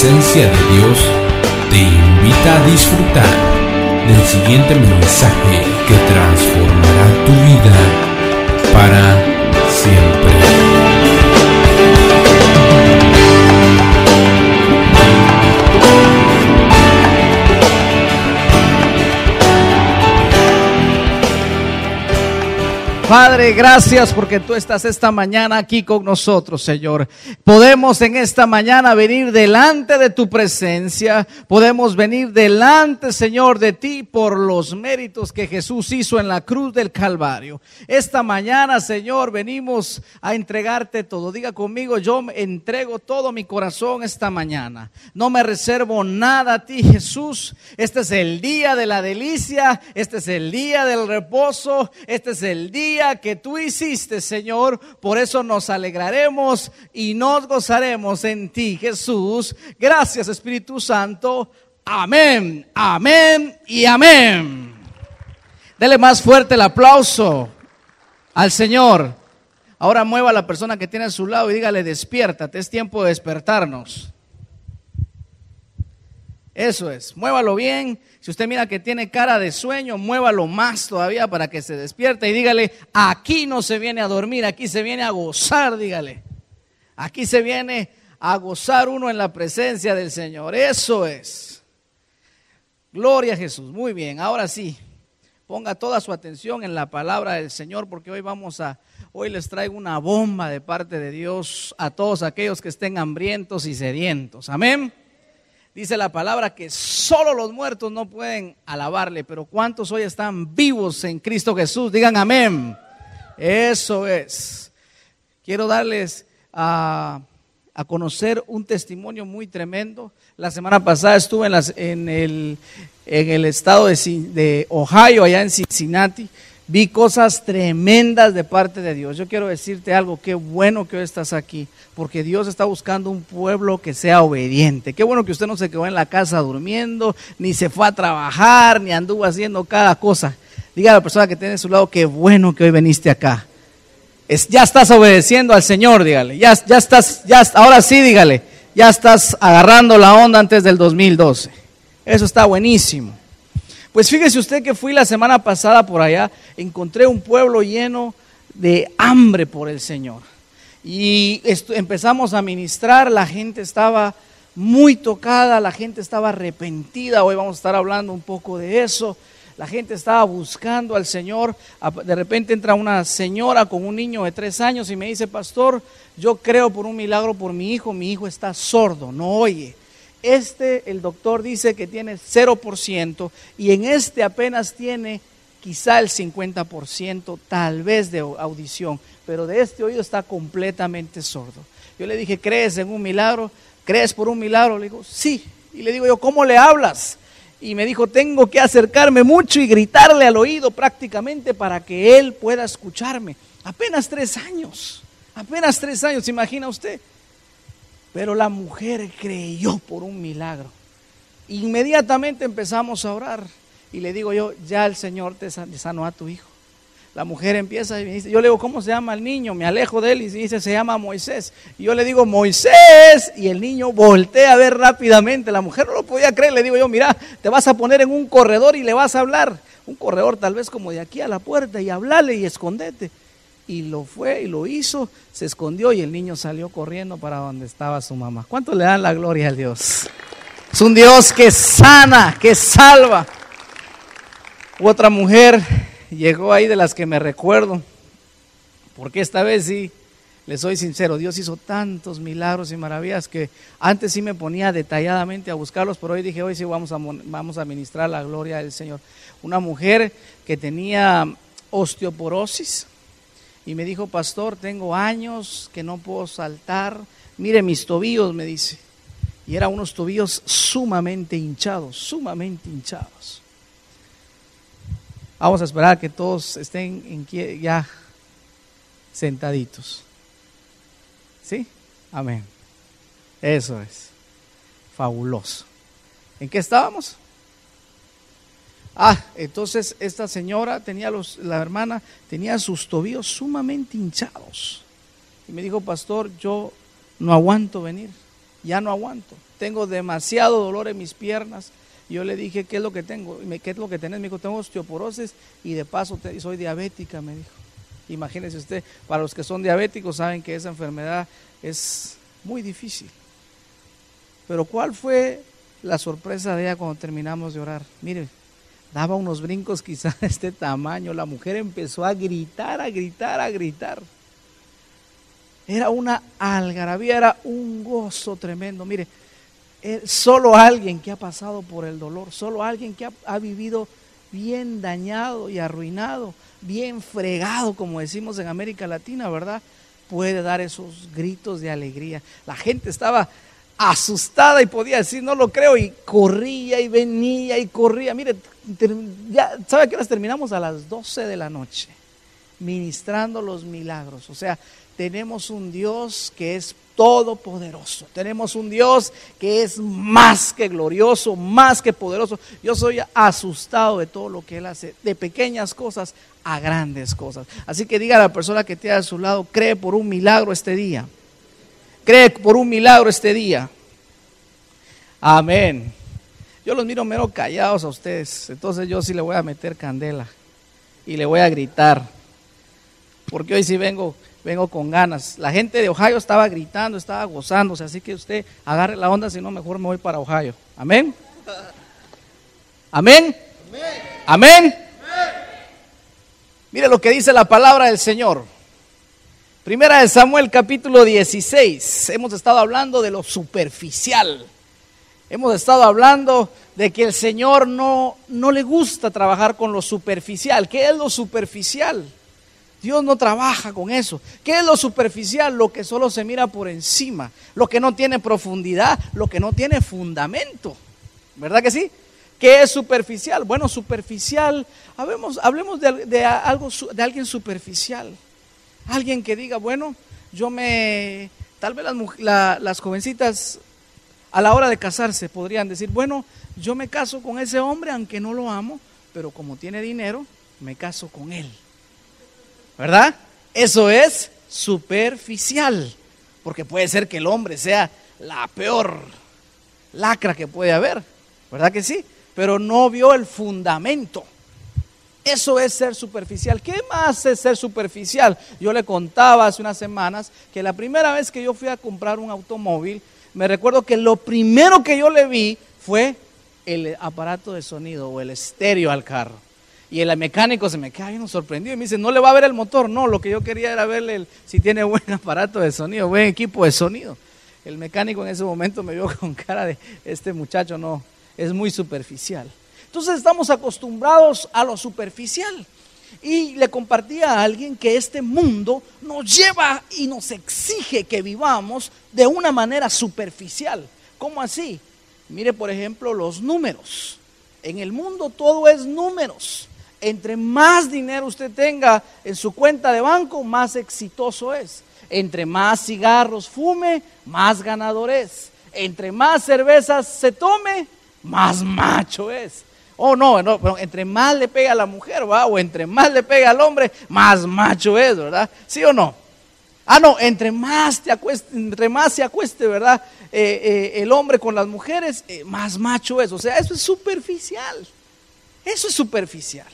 presencia de Dios te invita a disfrutar del siguiente mensaje que transformará tu vida para siempre. Padre, gracias porque tú estás esta mañana aquí con nosotros, Señor. Podemos en esta mañana venir delante de tu presencia. Podemos venir delante, Señor, de ti por los méritos que Jesús hizo en la cruz del Calvario. Esta mañana, Señor, venimos a entregarte todo. Diga conmigo, yo entrego todo mi corazón esta mañana. No me reservo nada a ti, Jesús. Este es el día de la delicia. Este es el día del reposo. Este es el día que tú hiciste, Señor. Por eso nos alegraremos y nos gozaremos en ti, Jesús. Gracias, Espíritu Santo. Amén, amén y amén. Dele más fuerte el aplauso al Señor. Ahora mueva a la persona que tiene a su lado y dígale, despiértate, es tiempo de despertarnos. Eso es, muévalo bien. Si usted mira que tiene cara de sueño, muévalo más todavía para que se despierte y dígale, aquí no se viene a dormir, aquí se viene a gozar, dígale. Aquí se viene a gozar uno en la presencia del Señor. Eso es. Gloria a Jesús. Muy bien, ahora sí. Ponga toda su atención en la palabra del Señor porque hoy vamos a, hoy les traigo una bomba de parte de Dios a todos aquellos que estén hambrientos y sedientos. Amén. Dice la palabra que solo los muertos no pueden alabarle, pero ¿cuántos hoy están vivos en Cristo Jesús? Digan amén. Eso es. Quiero darles a, conocer un testimonio muy tremendo. La semana pasada estuve en, en, el, en el, estado de, de Ohio, allá en Cincinnati vi cosas tremendas de parte de Dios. Yo quiero decirte algo, qué bueno que hoy estás aquí, porque Dios está buscando un pueblo que sea obediente. Qué bueno que usted no se quedó en la casa durmiendo, ni se fue a trabajar, ni anduvo haciendo cada cosa. Diga a la persona que tiene a su lado, qué bueno que hoy viniste acá. Ya estás obedeciendo al Señor, dígale. Ya, ya estás, ya, ahora sí, dígale. Ya estás agarrando la onda antes del 2012. Eso está buenísimo. Pues fíjese usted que fui la semana pasada por allá, encontré un pueblo lleno de hambre por el Señor. Y empezamos a ministrar, la gente estaba muy tocada, la gente estaba arrepentida, hoy vamos a estar hablando un poco de eso. La gente estaba buscando al Señor. De repente entra una señora con un niño de tres años y me dice, pastor, yo creo por un milagro por mi hijo, mi hijo está sordo, no oye. Este, el doctor dice que tiene 0% y en este apenas tiene quizá el 50% tal vez de audición, pero de este oído está completamente sordo. Yo le dije, ¿crees en un milagro? ¿Crees por un milagro? Le digo, sí. Y le digo yo, ¿cómo le hablas? Y me dijo, tengo que acercarme mucho y gritarle al oído prácticamente para que él pueda escucharme. Apenas tres años, apenas tres años, ¿imagina usted? Pero la mujer creyó por un milagro. Inmediatamente empezamos a orar y le digo yo, ya el Señor te sanó a tu hijo. La mujer empieza y me dice, yo le digo, ¿cómo se llama el niño? Me alejo de él y dice, se llama Moisés. Y yo le digo, Moisés. Y el niño voltea a ver rápidamente. La mujer no lo podía creer. Le digo yo, mira, te vas a poner en un corredor y le vas a hablar. Un corredor tal vez como de aquí a la puerta y hablarle y escondete y lo fue y lo hizo, se escondió y el niño salió corriendo para donde estaba su mamá. ¿Cuánto le dan la gloria a Dios? Es un Dios que sana, que salva. Otra mujer llegó ahí de las que me recuerdo, porque esta vez sí, le soy sincero, Dios hizo tantos milagros y maravillas que antes sí me ponía detalladamente a buscarlos, pero hoy dije, hoy sí vamos a, vamos a ministrar la gloria del Señor. Una mujer que tenía osteoporosis, y me dijo, pastor, tengo años que no puedo saltar. Mire mis tobillos, me dice. Y eran unos tobillos sumamente hinchados, sumamente hinchados. Vamos a esperar que todos estén en, ya sentaditos. ¿Sí? Amén. Eso es. Fabuloso. ¿En qué estábamos? Ah, entonces esta señora tenía los, la hermana tenía sus tobillos sumamente hinchados. Y me dijo, pastor, yo no aguanto venir. ya no aguanto. Tengo demasiado dolor en mis piernas. Yo le dije, ¿qué es lo que tengo? ¿Qué es lo que tenés? Me dijo, tengo osteoporosis y de paso soy diabética, me dijo. Imagínese usted, para los que son diabéticos saben que esa enfermedad es muy difícil. Pero ¿cuál fue la sorpresa de ella cuando terminamos de orar? Mire, daba unos brincos quizás de este tamaño. La mujer empezó a gritar, a gritar, a gritar. Era una algarabía, era un gozo tremendo. Mire, eh, solo alguien que ha pasado por el dolor, solo alguien que ha, vivido bien dañado y arruinado, bien fregado, como decimos en América Latina, ¿verdad? Puede dar esos gritos de alegría. La gente estaba asustada y podía decir, no lo creo, y corría y venía y corría. Mire, ya, ¿sabe qué horas terminamos? A las 12 de la noche, ministrando los milagros. O sea, tenemos un Dios que es todopoderoso. Tenemos un Dios que es más que glorioso, más que poderoso. Yo soy asustado de todo lo que Él hace, de pequeñas cosas a grandes cosas. Así que diga a la persona que tiene a su lado, cree por un milagro este día. Cree por un milagro este día. Amén. Yo los miro mero callados a ustedes. Entonces yo sí le voy a meter candela y le voy a gritar. Porque hoy sí vengo vengo con ganas. La gente de Ohio estaba gritando, estaba gozándose, así que usted agarre la onda, si no, mejor me voy para Ohio. Amén. Amén. Amén. Mire lo que dice la palabra del Señor. Primera de Samuel capítulo 16. Hemos estado hablando de lo superficial. Hemos estado hablando de que el Señor no, no le gusta trabajar con lo superficial. ¿Qué es lo superficial? Dios no trabaja con eso. ¿Qué es lo superficial? Lo que solo se mira por encima, lo que no tiene profundidad, lo que no tiene fundamento. ¿Verdad que sí? ¿Qué es superficial? Bueno, superficial, hablemos, hablemos de, algo, de alguien superficial. Alguien que diga, bueno, yo me, tal vez las, las jovencitas a la hora de casarse podrían decir, bueno, yo me caso con ese hombre aunque no lo amo, pero como tiene dinero, me caso con él. ¿verdad? Eso es superficial, porque puede ser que el hombre sea la peor lacra que puede haber, ¿verdad que sí? Pero no vio el fundamento. Eso es ser superficial. ¿Qué más es ser superficial? Yo le contaba hace unas semanas que la primera vez que yo fui a comprar un automóvil, me recuerdo que lo primero que yo le vi fue el aparato de sonido o el estéreo al carro. Y el mecánico se me queda bien sorprendido y me dice, no le va a ver el motor. No, lo que yo quería era verle el, si tiene buen aparato de sonido, buen equipo de sonido. El mecánico en ese momento me vio con cara de, este muchacho no, es muy superficial. Entonces estamos acostumbrados a lo superficial. Y le compartía a alguien que este mundo nos lleva y nos exige que vivamos de una manera superficial. ¿Cómo así? Mire, por ejemplo, los números. En el mundo todo es números entre más dinero usted tenga en su cuenta de banco, más exitoso es. Entre más cigarros fume, más ganador es. Entre más cervezas se tome, más macho es. Oh, no, no, pero entre más le pega a la mujer, ¿va? o entre más le pega al hombre, más macho es, ¿verdad? ¿Sí o no? Ah, no, entre más, te acueste, entre más se acueste, ¿verdad? Eh, eh, el hombre con las mujeres, eh, más macho es. O sea, eso es superficial. Eso es superficial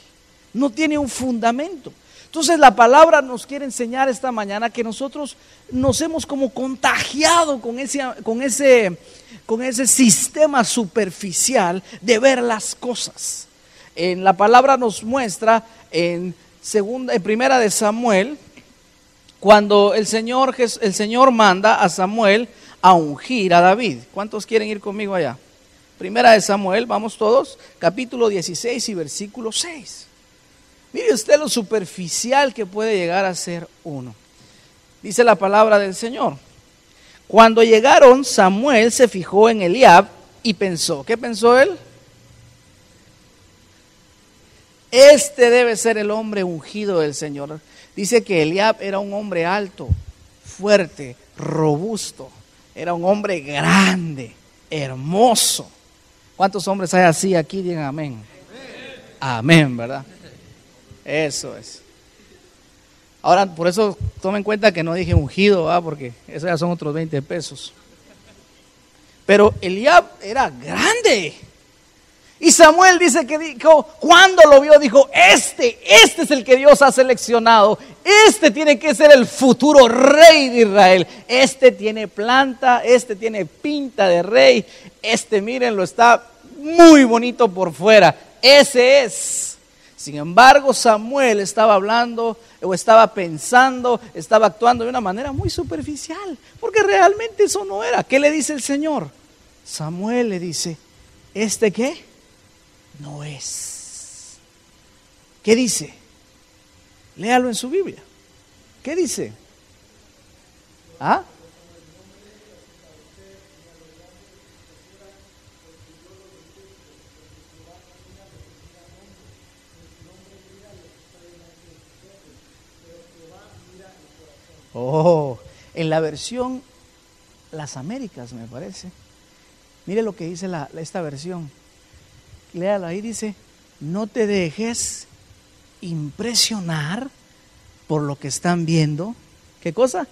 no tiene un fundamento. Entonces la palabra nos quiere enseñar esta mañana que nosotros nos hemos como contagiado con ese, con ese, con ese sistema superficial de ver las cosas. En la palabra nos muestra en segunda, en primera de Samuel, cuando el Señor, el Señor manda a Samuel a ungir a David. ¿Cuántos quieren ir conmigo allá? Primera de Samuel, vamos todos, capítulo 16 y versículo 6. Mire usted lo superficial que puede llegar a ser uno. Dice la palabra del Señor. Cuando llegaron, Samuel se fijó en Eliab y pensó, ¿qué pensó él? Este debe ser el hombre ungido del Señor. Dice que Eliab era un hombre alto, fuerte, robusto. Era un hombre grande, hermoso. ¿Cuántos hombres hay así aquí? Digan amén. Amén, ¿verdad? Eso es. Ahora, por eso tomen en cuenta que no dije ungido, porque eso ya son otros 20 pesos. Pero Eliab era grande. Y Samuel dice que dijo, cuando lo vio, dijo, este, este es el que Dios ha seleccionado. Este tiene que ser el futuro rey de Israel. Este tiene planta, este tiene pinta de rey. Este, mírenlo, está muy bonito por fuera. Ese es. Sin embargo, Samuel estaba hablando o estaba pensando, estaba actuando de una manera muy superficial, porque realmente eso no era. ¿Qué le dice el Señor? Samuel le dice, ¿este qué? No es. ¿Qué dice? Léalo en su Biblia. ¿Qué dice? ¿Ah? Oh, en la versión Las Américas, me parece. Mire lo que dice la, esta versión. Léalo ahí, dice, no te dejes impresionar por lo que están viendo. ¿Qué cosa?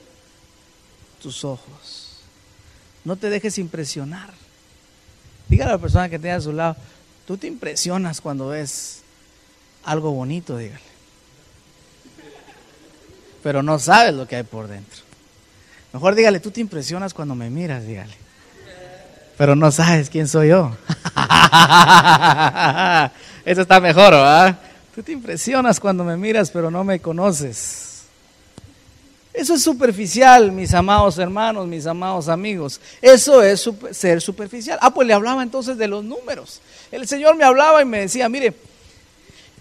Tus ojos. No te dejes impresionar. Dígale a la persona que tenga a su lado, tú te impresionas cuando ves algo bonito, dígale pero no sabes lo que hay por dentro. Mejor dígale, tú te impresionas cuando me miras, dígale. Pero no sabes quién soy yo. Eso está mejor, ¿verdad? Tú te impresionas cuando me miras, pero no me conoces. Eso es superficial, mis amados hermanos, mis amados amigos. Eso es ser superficial. Ah, pues le hablaba entonces de los números. El Señor me hablaba y me decía, mire,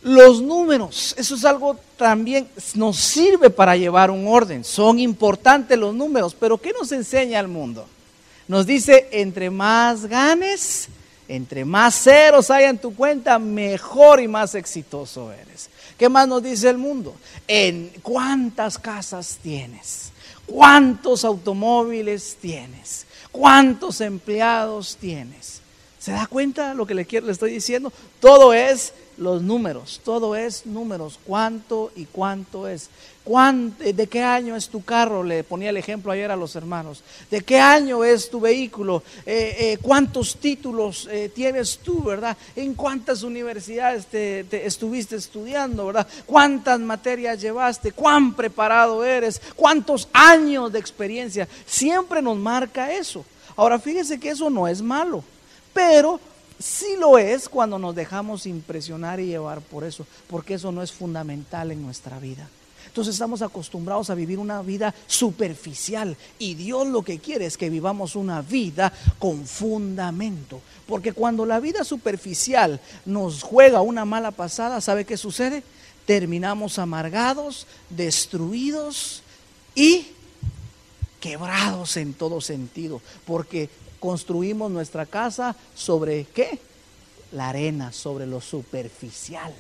los números, eso es algo también, nos sirve para llevar un orden. Son importantes los números, pero ¿qué nos enseña el mundo? Nos dice, entre más ganes, entre más ceros haya en tu cuenta, mejor y más exitoso eres. ¿Qué más nos dice el mundo? En cuántas casas tienes, cuántos automóviles tienes, cuántos empleados tienes. ¿Se da cuenta lo que le estoy diciendo? Todo es los números, todo es números, cuánto y cuánto es. ¿De qué año es tu carro? Le ponía el ejemplo ayer a los hermanos. ¿De qué año es tu vehículo? Eh, eh, ¿Cuántos títulos eh, tienes tú, verdad? ¿En cuántas universidades te, estuviste estudiando, verdad? ¿Cuántas materias llevaste? ¿Cuán preparado eres? ¿Cuántos años de experiencia? Siempre nos marca eso. Ahora fíjese que eso no es malo, pero sí lo es cuando nos dejamos impresionar y llevar por eso, porque eso no es fundamental en nuestra vida. Entonces estamos acostumbrados a vivir una vida superficial y Dios lo que quiere es que vivamos una vida con fundamento. Porque cuando la vida superficial nos juega una mala pasada, ¿sabe qué sucede? Terminamos amargados, destruidos y quebrados en todo sentido. Porque construimos nuestra casa sobre qué? La arena, sobre lo superficial.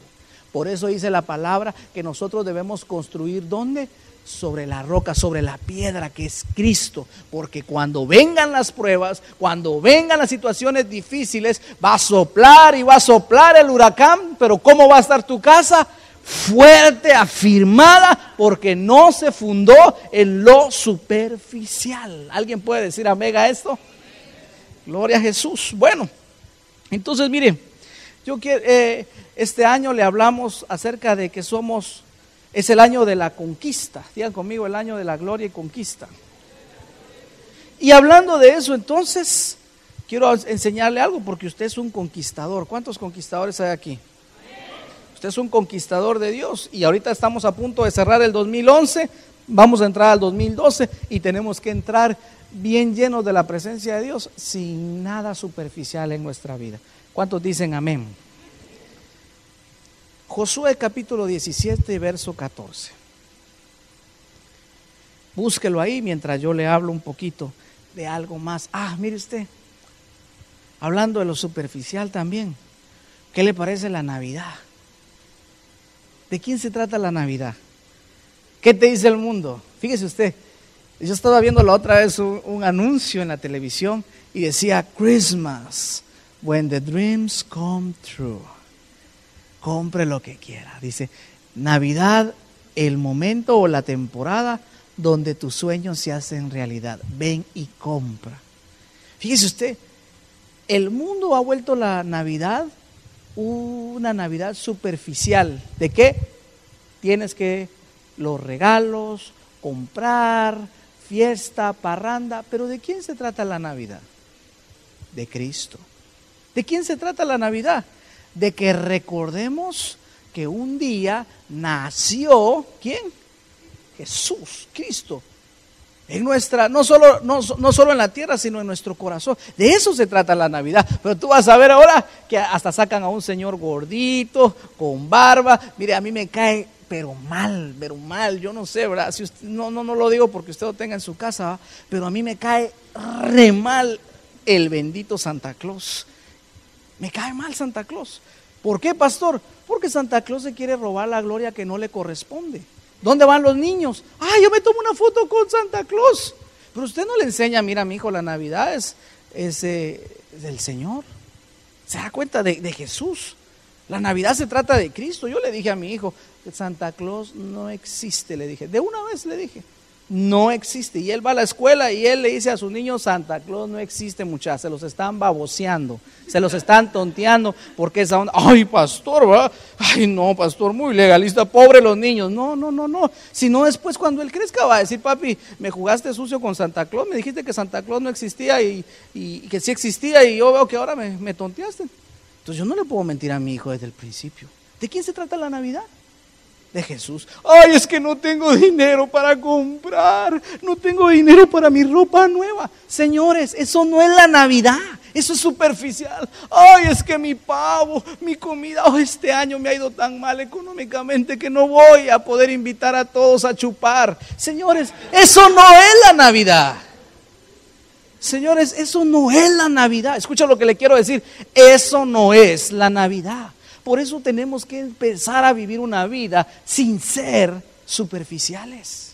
Por eso dice la palabra que nosotros debemos construir ¿dónde? Sobre la roca, sobre la piedra que es Cristo. Porque cuando vengan las pruebas, cuando vengan las situaciones difíciles, va a soplar y va a soplar el huracán. Pero ¿cómo va a estar tu casa? Fuerte, afirmada, porque no se fundó en lo superficial. ¿Alguien puede decir amén a esto? Gloria a Jesús. Bueno, entonces mire, yo quiero, eh, este año le hablamos acerca de que somos, es el año de la conquista. Digan conmigo, el año de la gloria y conquista. Y hablando de eso, entonces, quiero enseñarle algo porque usted es un conquistador. ¿Cuántos conquistadores hay aquí? Usted es un conquistador de Dios y ahorita estamos a punto de cerrar el 2011, vamos a entrar al 2012 y tenemos que entrar bien llenos de la presencia de Dios, sin nada superficial en nuestra vida. ¿Cuántos dicen amén? Josué capítulo 17, verso 14. Búsquelo ahí mientras yo le hablo un poquito de algo más. Ah, mire usted, hablando de lo superficial también, ¿qué le parece la Navidad? ¿De quién se trata la Navidad? ¿Qué te dice el mundo? Fíjese usted, yo estaba viendo la otra vez un, anuncio en la televisión y decía Christmas, when the dreams come true. Compre lo que quiera. Dice, Navidad, el momento o la temporada donde tus sueños se hacen realidad. Ven y compra. Fíjese usted, el mundo ha vuelto la Navidad una Navidad superficial. ¿De qué? Tienes que los regalos, comprar, fiesta, parranda. Pero ¿de quién se trata la Navidad? De Cristo. ¿De quién se trata la Navidad? De que recordemos que un día nació, ¿quién? Jesús, Cristo. En nuestra, no solo, no, no solo en la tierra, sino en nuestro corazón. De eso se trata la Navidad. Pero tú vas a ver ahora que hasta sacan a un señor gordito, con barba. Mire, a mí me cae, pero mal, pero mal. Yo no sé, ¿verdad? Si no, no, no lo digo porque usted lo tenga en su casa, pero a mí me cae re mal el bendito Santa Claus. Me cae mal Santa Claus. ¿Por qué, pastor? Porque Santa Claus se quiere robar la gloria que no le corresponde. ¿Dónde van los niños? Ah, yo me tomo una foto con Santa Claus. Pero usted no le enseña, mira, mi hijo, la Navidad es, eh, del Señor. Se da cuenta de Jesús. La Navidad se trata de Cristo. Yo le dije a mi hijo, Santa Claus no existe, le dije. De una vez le dije no existe. Y él va a la escuela y él le dice a sus niños, Santa Claus no existe, muchachos, se los están baboseando, se los están tonteando, porque esa onda, ay, pastor, ¿va? ay, no, pastor, muy legalista, pobre los niños. No, no, no, no. Si no, después cuando él crezca va a decir, papi, me jugaste sucio con Santa Claus, me dijiste que Santa Claus no existía y, que sí existía y yo veo que ahora me, me tonteaste. Entonces yo no le puedo mentir a mi hijo desde el principio. ¿De quién se trata la Navidad? De Jesús. Ay, es que no tengo dinero para comprar, no tengo dinero para mi ropa nueva. Señores, eso no es la Navidad, eso es superficial. Ay, es que mi pavo, mi comida, oh, este año me ha ido tan mal económicamente que no voy a poder invitar a todos a chupar. Señores, eso no es la Navidad. Señores, eso no es la Navidad. Escucha lo que le quiero decir. Eso no es la Navidad. Por eso tenemos que empezar a vivir una vida sin ser superficiales.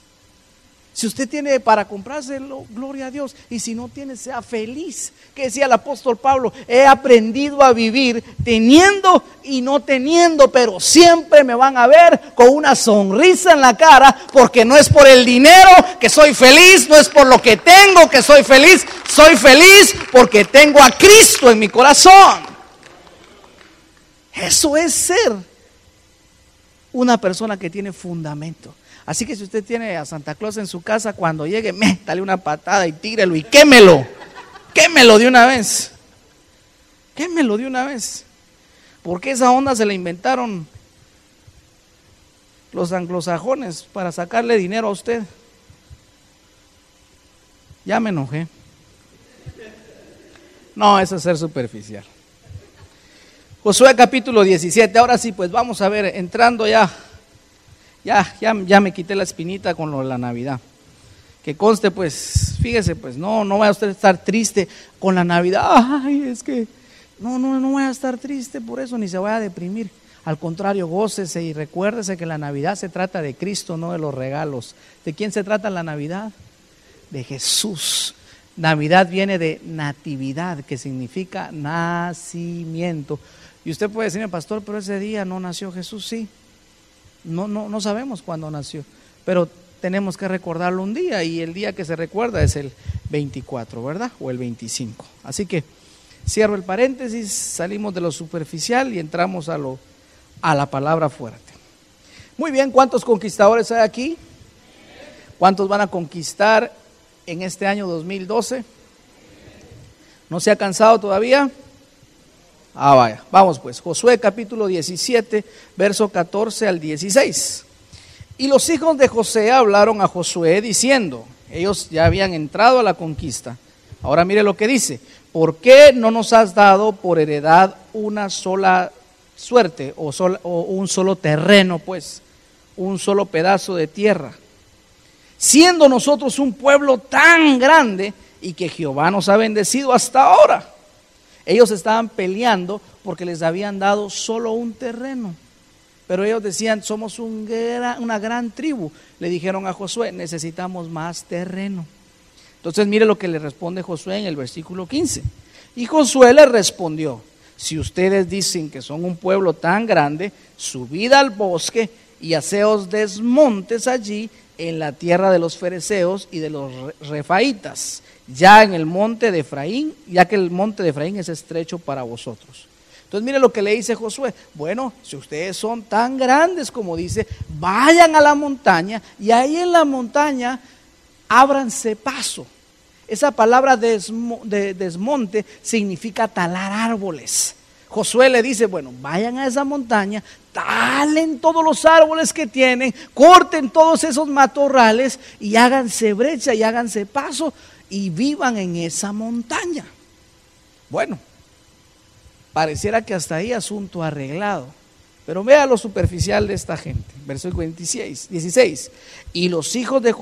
Si usted tiene para comprárselo, gloria a Dios. Y si no tiene, sea feliz. Que decía el apóstol Pablo, he aprendido a vivir teniendo y no teniendo, pero siempre me van a ver con una sonrisa en la cara, porque no es por el dinero que soy feliz, no es por lo que tengo que soy feliz, soy feliz porque tengo a Cristo en mi corazón. Eso es ser una persona que tiene fundamento. Así que si usted tiene a Santa Claus en su casa, cuando llegue, métale una patada y tírelo y quémelo. Quémelo de una vez. Quémelo de una vez. Porque esa onda se la inventaron los anglosajones para sacarle dinero a usted. Ya me enojé. No, eso es ser superficial. Josué capítulo 17. Ahora sí, pues vamos a ver, entrando ya, ya, ya, ya me quité la espinita con lo de la Navidad. Que conste, pues, fíjese, pues, no, no vaya usted a estar triste con la Navidad. Ay, es que, no, no, no vaya a estar triste por eso, ni se vaya a deprimir. Al contrario, gócese y recuérdese que la Navidad se trata de Cristo, no de los regalos. ¿De quién se trata la Navidad? De Jesús. Navidad viene de natividad, que significa nacimiento. Y usted puede decirme, pastor, pero ese día no nació Jesús, sí. No, no, no sabemos cuándo nació, pero tenemos que recordarlo un día y el día que se recuerda es el 24, ¿verdad? O el 25. Así que cierro el paréntesis, salimos de lo superficial y entramos a, lo, a la palabra fuerte. Muy bien, ¿cuántos conquistadores hay aquí? ¿Cuántos van a conquistar en este año 2012? ¿No se ha cansado todavía? Ah, vaya. Vamos pues. Josué capítulo 17, verso 14 al 16. Y los hijos de José hablaron a Josué diciendo, ellos ya habían entrado a la conquista. Ahora mire lo que dice, ¿por qué no nos has dado por heredad una sola suerte o, o un solo terreno, pues, un solo pedazo de tierra? Siendo nosotros un pueblo tan grande y que Jehová nos ha bendecido hasta ahora. Ellos estaban peleando porque les habían dado solo un terreno. Pero ellos decían, somos una gran tribu. Le dijeron a Josué, necesitamos más terreno. Entonces mire lo que le responde Josué en el versículo 15. Y Josué le respondió, si ustedes dicen que son un pueblo tan grande, subid al bosque y haceos desmontes allí en la tierra de los fereceos y de los refaítas ya en el monte de Efraín, ya que el monte de Efraín es estrecho para vosotros. Entonces mire lo que le dice Josué. Bueno, si ustedes son tan grandes como dice, vayan a la montaña y ahí en la montaña ábranse paso. Esa palabra de desmonte significa talar árboles. Josué le dice, bueno, vayan a esa montaña, talen todos los árboles que tienen, corten todos esos matorrales y háganse brecha y háganse paso y vivan en esa montaña. Bueno, pareciera que hasta ahí asunto arreglado. Pero vea lo superficial de esta gente. Versículo 26, 16. Y los hijos de,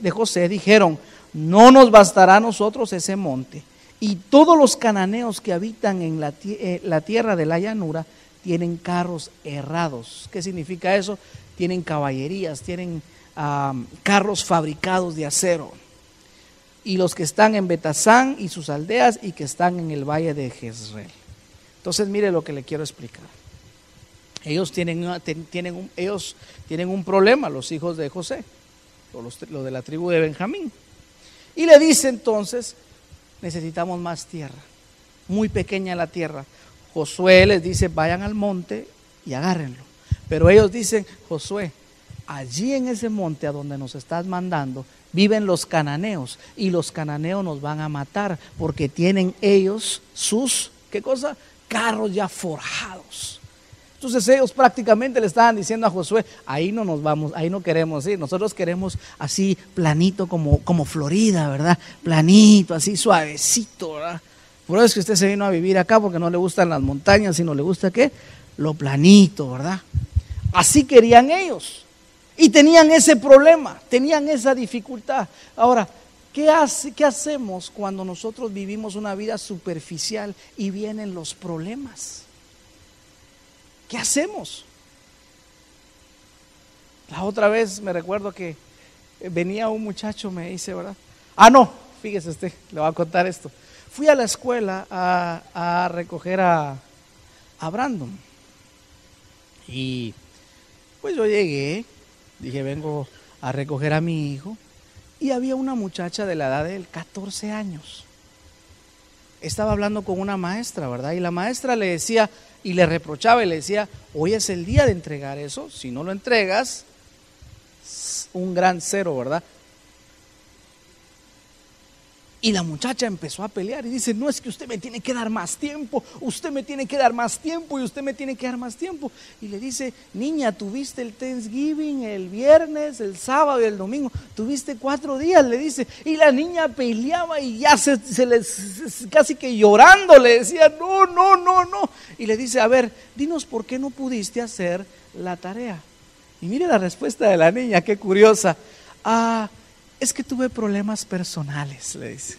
de José dijeron, no nos bastará a nosotros ese monte. Y todos los cananeos que habitan en la, eh, tierra de la llanura tienen carros errados. ¿Qué significa eso? Tienen caballerías, tienen carros fabricados de acero y los que están en Betazán y sus aldeas y que están en el valle de Jezreel. Entonces mire lo que le quiero explicar. Ellos tienen, un, ellos tienen un problema, los hijos de José, los, los de la tribu de Benjamín. Y le dice entonces, necesitamos más tierra, muy pequeña la tierra. Josué les dice, vayan al monte y agárrenlo. Pero ellos dicen, Josué, allí en ese monte a donde nos estás mandando, viven los cananeos y los cananeos nos van a matar porque tienen ellos sus, ¿qué cosa? Carros ya forjados. Entonces ellos prácticamente le estaban diciendo a Josué, ahí no nos vamos, ahí no queremos ir, nosotros queremos así planito como, como Florida, ¿verdad? Planito, así suavecito, ¿verdad? Por eso es que usted se vino a vivir acá porque no le gustan las montañas, sino le gusta qué? Lo planito, ¿verdad? Así querían ellos. Y tenían ese problema, tenían esa dificultad. Ahora, ¿qué, hace, ¿qué hacemos cuando nosotros vivimos una vida superficial y vienen los problemas? ¿Qué hacemos? La otra vez me recuerdo que venía un muchacho, me dice, ¿verdad? Ah, no, fíjese usted, le voy a contar esto. Fui a la escuela a, recoger a, a Brandon. Y pues yo llegué, Dije, vengo a recoger a mi hijo. Y había una muchacha de la edad de él, 14 años. Estaba hablando con una maestra, ¿verdad? Y la maestra le decía y le reprochaba y le decía, hoy es el día de entregar eso. Si no lo entregas, un gran cero, ¿verdad? Y la muchacha empezó a pelear y dice, no es que usted me tiene que dar más tiempo, usted me tiene que dar más tiempo y usted me tiene que dar más tiempo. Y le dice, niña, tuviste el Thanksgiving el viernes, el sábado y el domingo, tuviste cuatro días, le dice. Y la niña peleaba y ya se, se les, casi que llorando le decía, no, no, no, no. Y le dice, a ver, dinos por qué no pudiste hacer la tarea. Y mire la respuesta de la niña, qué curiosa. Ah, es que tuve problemas personales, le dice.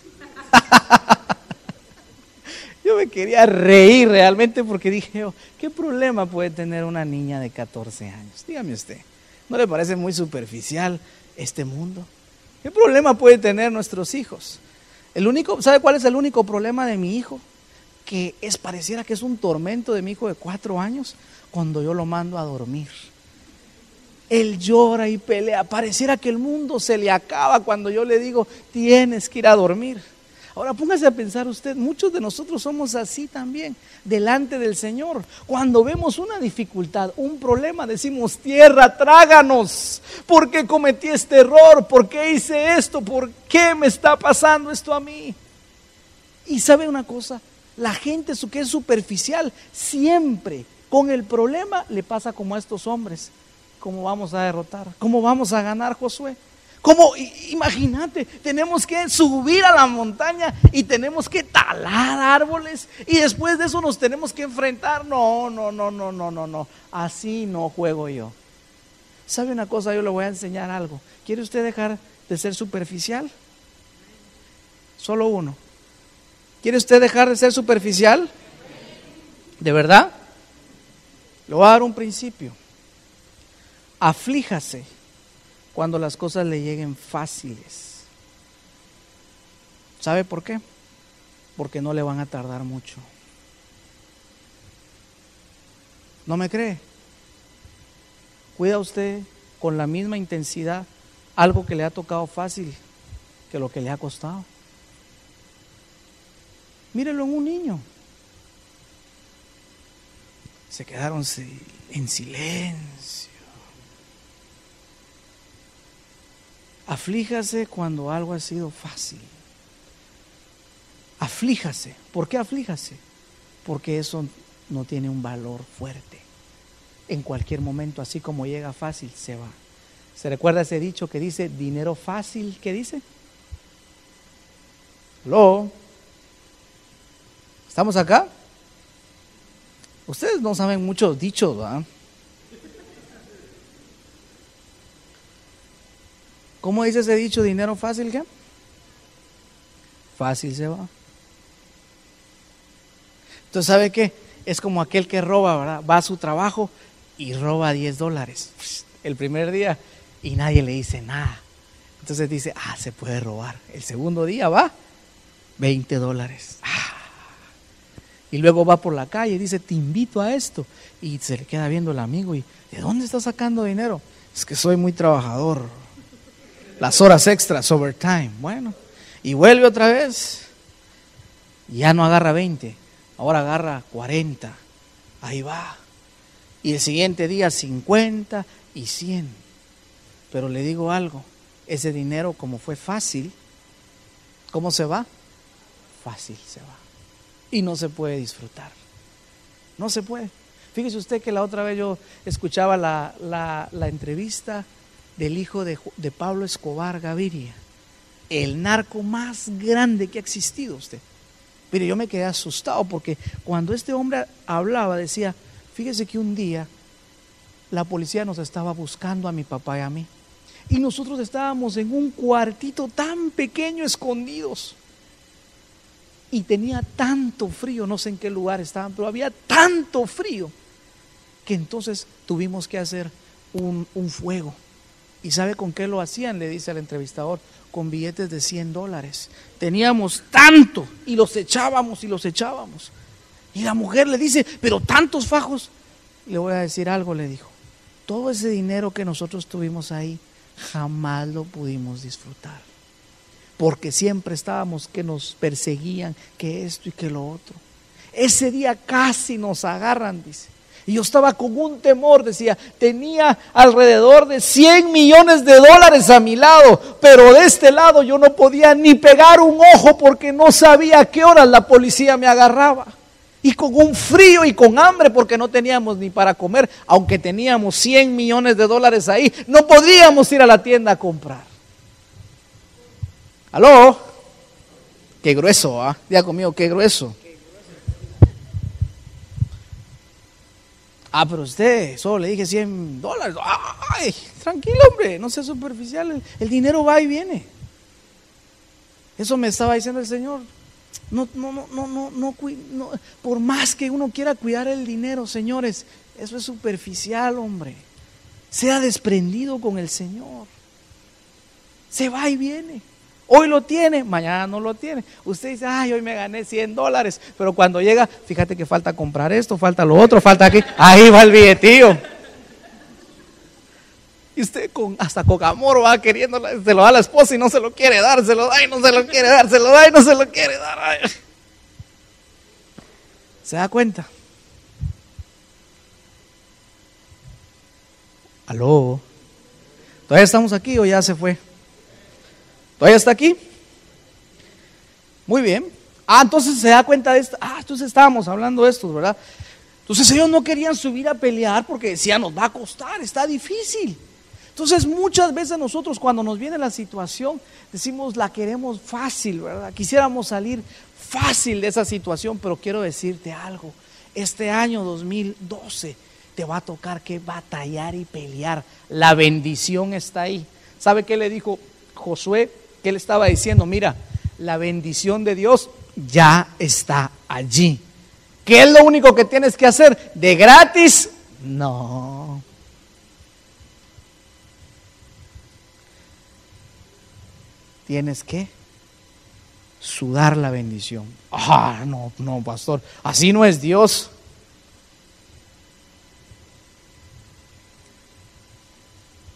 Yo me quería reír realmente porque dije, ¿qué problema puede tener una niña de 14 años? Dígame usted, ¿no le parece muy superficial este mundo? ¿Qué problema puede tener nuestros hijos? El único, ¿sabe cuál es el único problema de mi hijo? Que es pareciera que es un tormento de mi hijo de cuatro años cuando yo lo mando a dormir. Él llora y pelea. Pareciera que el mundo se le acaba cuando yo le digo, tienes que ir a dormir. Ahora póngase a pensar usted, muchos de nosotros somos así también, delante del Señor. Cuando vemos una dificultad, un problema, decimos, tierra, tráganos. ¿Por qué cometí este error? ¿Por qué hice esto? ¿Por qué me está pasando esto a mí? Y sabe una cosa, la gente que es superficial, siempre con el problema le pasa como a estos hombres ¿Cómo vamos a derrotar? ¿Cómo vamos a ganar, Josué? ¿Cómo? Imagínate, tenemos que subir a la montaña y tenemos que talar árboles y después de eso nos tenemos que enfrentar. No, no, no, no, no, no, no. Así no juego yo. ¿Sabe una cosa? Yo le voy a enseñar algo. ¿Quiere usted dejar de ser superficial? Solo uno. ¿Quiere usted dejar de ser superficial? ¿De verdad? Le voy a dar un principio aflíjase cuando las cosas le lleguen fáciles. ¿Sabe por qué? Porque no le van a tardar mucho. ¿No me cree? Cuida usted con la misma intensidad algo que le ha tocado fácil que lo que le ha costado. Mírelo en un niño. Se quedaron en silencio. Aflíjase cuando algo ha sido fácil. Aflíjase. ¿Por qué aflíjase? Porque eso no tiene un valor fuerte. En cualquier momento, así como llega fácil, se va. ¿Se recuerda ese dicho que dice dinero fácil? ¿Qué dice? ¿Lo? ¿Estamos acá? Ustedes no saben muchos dichos, ¿verdad? ¿Cómo dice ese dicho, dinero fácil qué? Fácil se va. Entonces, ¿sabe qué? Es como aquel que roba, ¿verdad? Va a su trabajo y roba 10 dólares el primer día y nadie le dice nada. Entonces dice, ah, se puede robar. El segundo día va, 20 dólares. Ah. Y luego va por la calle y dice, te invito a esto. Y se le queda viendo el amigo y, ¿de dónde está sacando dinero? Es que soy muy trabajador. Las horas extras, overtime. Bueno, y vuelve otra vez. Ya no agarra 20, ahora agarra 40. Ahí va. Y el siguiente día 50 y 100. Pero le digo algo, ese dinero como fue fácil, ¿cómo se va? Fácil se va. Y no se puede disfrutar. No se puede. Fíjese usted que la otra vez yo escuchaba la, la, entrevista del hijo de, de Pablo Escobar Gaviria, el narco más grande que ha existido usted. Mire, yo me quedé asustado porque cuando este hombre hablaba decía, fíjese que un día la policía nos estaba buscando a mi papá y a mí. Y nosotros estábamos en un cuartito tan pequeño escondidos. Y tenía tanto frío, no sé en qué lugar estaban, pero había tanto frío que entonces tuvimos que hacer un, fuego. ¿Y sabe con qué lo hacían? Le dice al entrevistador, con billetes de 100 dólares. Teníamos tanto y los echábamos y los echábamos. Y la mujer le dice, pero tantos fajos. Le voy a decir algo, le dijo. Todo ese dinero que nosotros tuvimos ahí, jamás lo pudimos disfrutar. Porque siempre estábamos que nos perseguían, que esto y que lo otro. Ese día casi nos agarran, dice. Y yo estaba con un temor, decía, tenía alrededor de 100 millones de dólares a mi lado, pero de este lado yo no podía ni pegar un ojo porque no sabía a qué horas la policía me agarraba y con un frío y con hambre porque no teníamos ni para comer, aunque teníamos 100 millones de dólares ahí, no podíamos ir a la tienda a comprar. ¿Aló? Qué grueso, ¿ah? Ya conmigo, qué grueso. Ah, pero usted, solo le dije 100 dólares. Ay, tranquilo, hombre, no sea superficial. el dinero va y viene. Eso me estaba diciendo el Señor. No, no, no, no, no, no, por más que uno quiera cuidar el dinero, señores, eso es superficial, hombre. Sea desprendido con el Señor. Se va y viene. Hoy lo tiene, mañana no lo tiene. Usted dice, ay, hoy me gané 100 dólares, pero cuando llega, fíjate que falta comprar esto, falta lo otro, falta aquí. Ahí va el billetío. Y usted con, hasta con amor va queriendo, se lo da a la esposa y no se lo quiere dar, se lo da y no se lo quiere dar, se lo da y no se lo quiere dar. ¿Se da cuenta? ¿Aló? ¿Todavía estamos aquí o ya se fue? ¿Todavía está aquí? Muy bien. Ah, entonces se da cuenta de esto. Ah, entonces estábamos hablando de esto, ¿verdad? Entonces ellos no querían subir a pelear porque decían, nos va a costar, está difícil. Entonces muchas veces nosotros cuando nos viene la situación decimos la queremos fácil, ¿verdad? Quisiéramos salir fácil de esa situación, pero quiero decirte algo. Este año 2012 te va a tocar que batallar y pelear. La bendición está ahí. ¿Sabe qué le dijo Josué? Que él estaba diciendo, mira, la bendición de Dios ya está allí. ¿Qué es lo único que tienes que hacer? ¿De gratis? No. tienes que sudar la bendición. Ah, no, no, pastor, así no es Dios.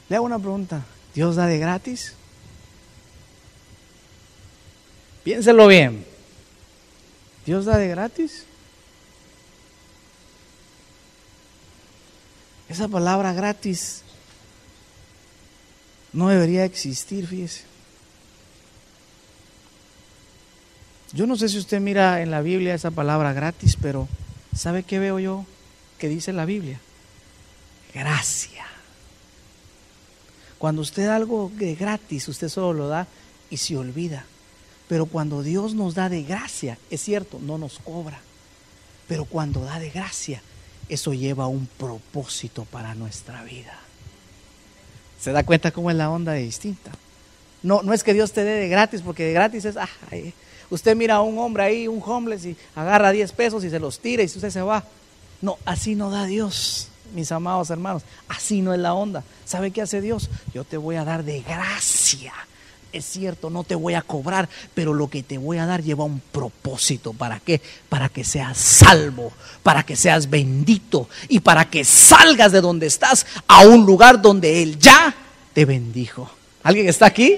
Le hago una pregunta, ¿Dios da de gratis? Piénselo bien. ¿Dios da de gratis? Esa palabra gratis no debería existir, fíjese. Yo no sé si usted mira en la Biblia esa palabra gratis, pero ¿sabe qué veo yo que dice la Biblia? Gracia. Cuando usted da algo de gratis, usted solo lo da y se olvida. Pero cuando Dios nos da de gracia, es cierto, no nos cobra. Pero cuando da de gracia, eso lleva un propósito para nuestra vida. ¿Se da cuenta cómo es la onda de distinta? No, no es que Dios te dé de gratis, porque de gratis es, usted mira a un hombre ahí, un homeless, y agarra 10 pesos y se los tira y usted se va. No, así no da Dios, mis amados hermanos. Así no es la onda. ¿Sabe qué hace Dios? Yo te voy a dar de gracia es cierto, no te voy a cobrar, pero lo que te voy a dar lleva un propósito. ¿Para qué? Para que seas salvo, para que seas bendito y para que salgas de donde estás a un lugar donde Él ya te bendijo. ¿Alguien está aquí?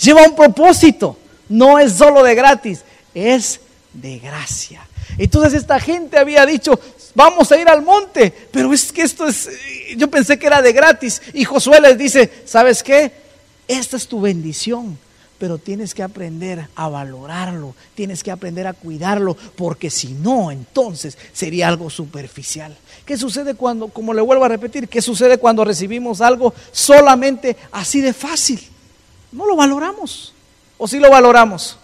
Lleva un propósito. No es solo de gratis, es de gracia. Entonces esta gente había dicho, vamos a ir al monte, pero es que esto es, yo pensé que era de gratis. Y Josué les dice, ¿sabes qué? Esta es tu bendición, pero tienes que aprender a valorarlo, tienes que aprender a cuidarlo, porque si no, entonces sería algo superficial. ¿Qué sucede cuando, como le vuelvo a repetir, qué sucede cuando recibimos algo solamente así de fácil? No lo valoramos. ¿O sí lo valoramos?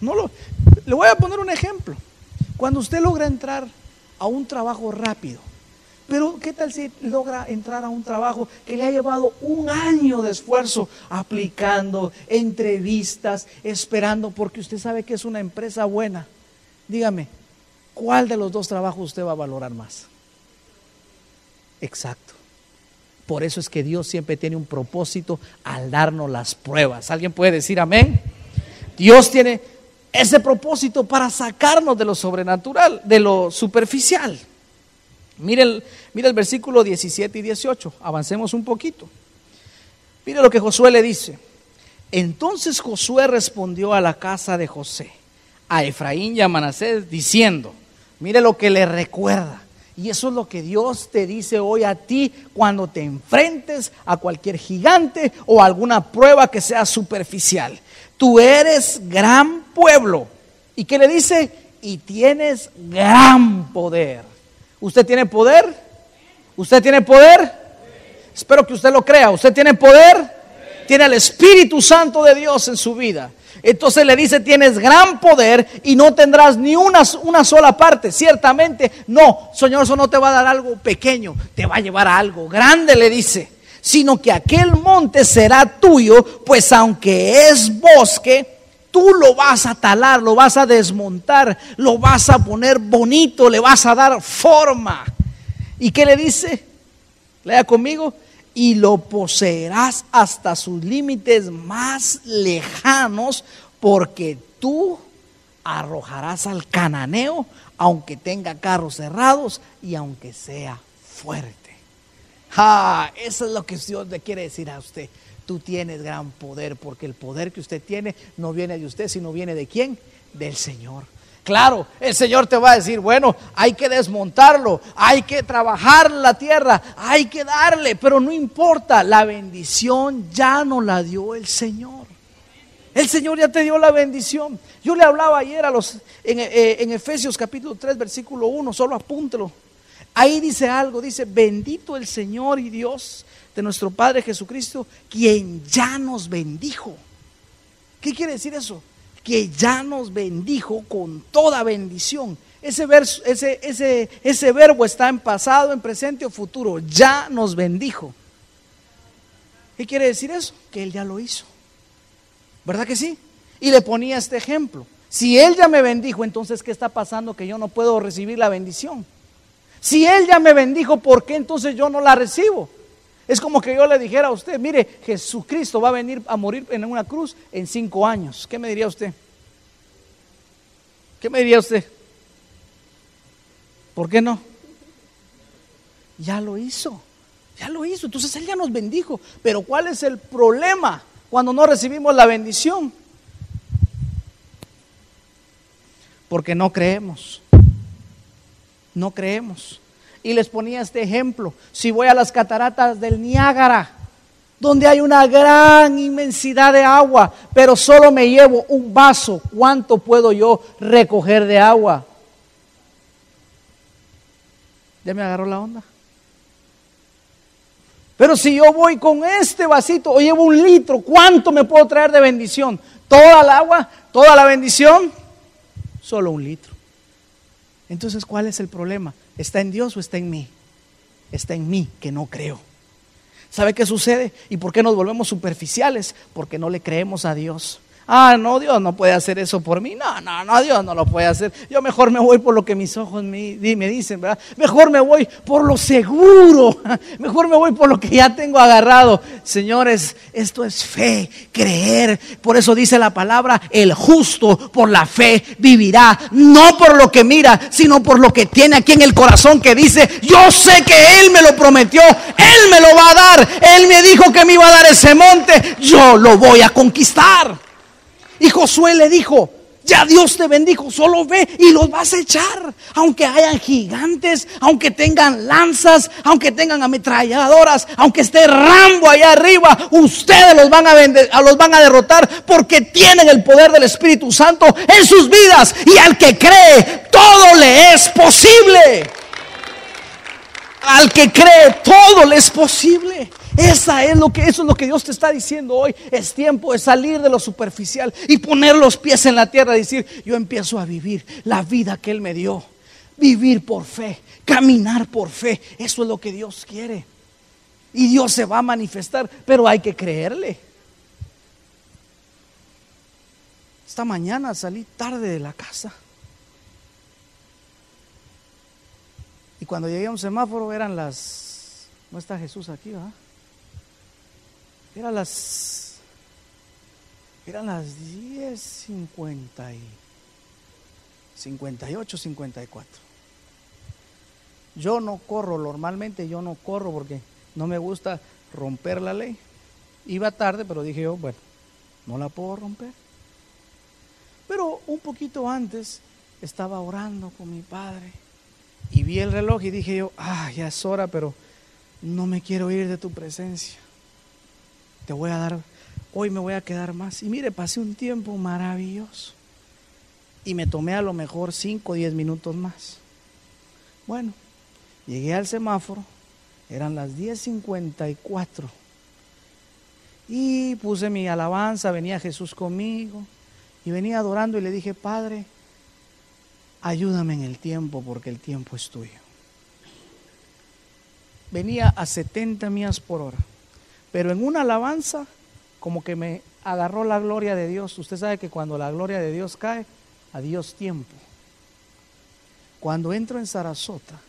No lo, le voy a poner un ejemplo. Cuando usted logra entrar a un trabajo rápido, pero ¿qué tal si logra entrar a un trabajo que le ha llevado un año de esfuerzo aplicando entrevistas, esperando, porque usted sabe que es una empresa buena? Dígame, ¿cuál de los dos trabajos usted va a valorar más? Exacto. Por eso es que Dios siempre tiene un propósito al darnos las pruebas. ¿Alguien puede decir amén? Dios tiene ese propósito para sacarnos de lo sobrenatural, de lo superficial. Mire el, el versículo 17 y 18. Avancemos un poquito. Mire lo que Josué le dice. Entonces Josué respondió a la casa de José, a Efraín y a Manasés, diciendo, mire lo que le recuerda. Y eso es lo que Dios te dice hoy a ti cuando te enfrentes a cualquier gigante o alguna prueba que sea superficial. Tú eres gran pueblo. ¿Y qué le dice? Y tienes gran poder. ¿Usted tiene poder? ¿Usted tiene poder? Espero que usted lo crea. ¿Usted tiene poder? Tiene el Espíritu Santo de Dios en su vida. Entonces le dice, tienes gran poder y no tendrás ni una, una, sola parte. Ciertamente, no, Señor, eso no te va a dar algo pequeño, te va a llevar a algo grande, le dice. Sino que aquel monte será tuyo, pues aunque es bosque, tú lo vas a talar, lo vas a desmontar, lo vas a poner bonito, le vas a dar forma. ¿Y qué le dice? Lea conmigo. Y lo poseerás hasta sus límites más lejanos, porque tú arrojarás al cananeo, aunque tenga carros cerrados y aunque sea fuerte. Ah, eso es lo que Dios le quiere decir a usted tú tienes gran poder, porque el poder que usted tiene no viene de usted, sino viene de quién? Del Señor. Claro, el Señor te va a decir, bueno, hay que desmontarlo, hay que trabajar la tierra, hay que darle, pero no importa, la bendición ya no la dio el Señor. El Señor ya te dio la bendición. Yo le hablaba ayer a los en, eh, en Efesios capítulo 3, versículo 1, solo apúntelo. Ahí dice algo, dice, bendito el Señor y Dios de nuestro Padre Jesucristo, quien ya nos bendijo. ¿Qué quiere decir eso? Que ya nos bendijo con toda bendición. Ese, verbo está en pasado, en presente o futuro. Ya nos bendijo. ¿Qué quiere decir eso? Que Él ya lo hizo. ¿Verdad que sí? Y le ponía este ejemplo. Si Él ya me bendijo, entonces ¿qué está pasando que yo no puedo recibir la bendición? Si Él ya me bendijo, ¿por qué entonces yo no la recibo? Es como que yo le dijera a usted, mire, Jesucristo va a venir a morir en una cruz en cinco años. ¿Qué me diría usted? ¿Qué me diría usted? ¿Por qué no? Ya lo hizo, ya lo hizo. Entonces Él ya nos bendijo. Pero ¿cuál es el problema cuando no recibimos la bendición? Porque no creemos. No creemos. Y les ponía este ejemplo. Si voy a las cataratas del Niágara, donde hay una gran inmensidad de agua, pero solo me llevo un vaso, ¿cuánto puedo yo recoger de agua? ¿Ya me agarró la onda? Pero si yo voy con este vasito o llevo un litro, ¿cuánto me puedo traer de bendición? ¿Toda el agua? ¿Toda la bendición? Solo un litro. Entonces, ¿cuál es el problema? ¿Está en Dios o está en mí? Está en mí que no creo. ¿Sabe qué sucede? ¿Y por qué nos volvemos superficiales? Porque no le creemos a Dios. Ah, no, Dios no puede hacer eso por mí. No, no, no, Dios no lo puede hacer. Yo mejor me voy por lo que mis ojos me, dicen, ¿verdad? Mejor me voy por lo seguro. Mejor me voy por lo que ya tengo agarrado. Señores, esto es fe, creer. Por eso dice la palabra, el justo por la fe vivirá. No por lo que mira, sino por lo que tiene aquí en el corazón que dice, yo sé que Él me lo prometió. Él me lo va a dar. Él me dijo que me iba a dar ese monte. Yo lo voy a conquistar. Y Josué le dijo, ya Dios te bendijo, solo ve y los vas a echar. Aunque hayan gigantes, aunque tengan lanzas, aunque tengan ametralladoras, aunque esté Rambo allá arriba, ustedes los van a, los van a derrotar porque tienen el poder del Espíritu Santo en sus vidas. Y al que cree, todo le es posible. Al que cree, todo le es posible. Esa es lo que, eso es lo que Dios te está diciendo hoy. Es tiempo de salir de lo superficial y poner los pies en la tierra y decir, yo empiezo a vivir la vida que Él me dio. Vivir por fe, caminar por fe. Eso es lo que Dios quiere. Y Dios se va a manifestar, pero hay que creerle. Esta mañana salí tarde de la casa. Y cuando llegué a un semáforo eran las... ¿No está Jesús aquí, va? Eran las. Eran las 10.50 y 58, 54. Yo no corro, normalmente yo no corro porque no me gusta romper la ley. Iba tarde, pero dije yo, bueno, no la puedo romper. Pero un poquito antes estaba orando con mi padre y vi el reloj y dije yo, ah, ya es hora, pero no me quiero ir de tu presencia te voy a dar, hoy me voy a quedar más. Y mire, pasé un tiempo maravilloso. Y me tomé a lo mejor 5 o 10 minutos más. Bueno, llegué al semáforo, eran las 10.54. Y puse mi alabanza, venía Jesús conmigo. Y venía adorando y le dije, Padre, ayúdame en el tiempo porque el tiempo es tuyo. Venía a 70 millas por hora. Pero en una alabanza, como que me agarró la gloria de Dios. Usted sabe que cuando la gloria de Dios cae, adiós tiempo. Cuando entro en Sarasota,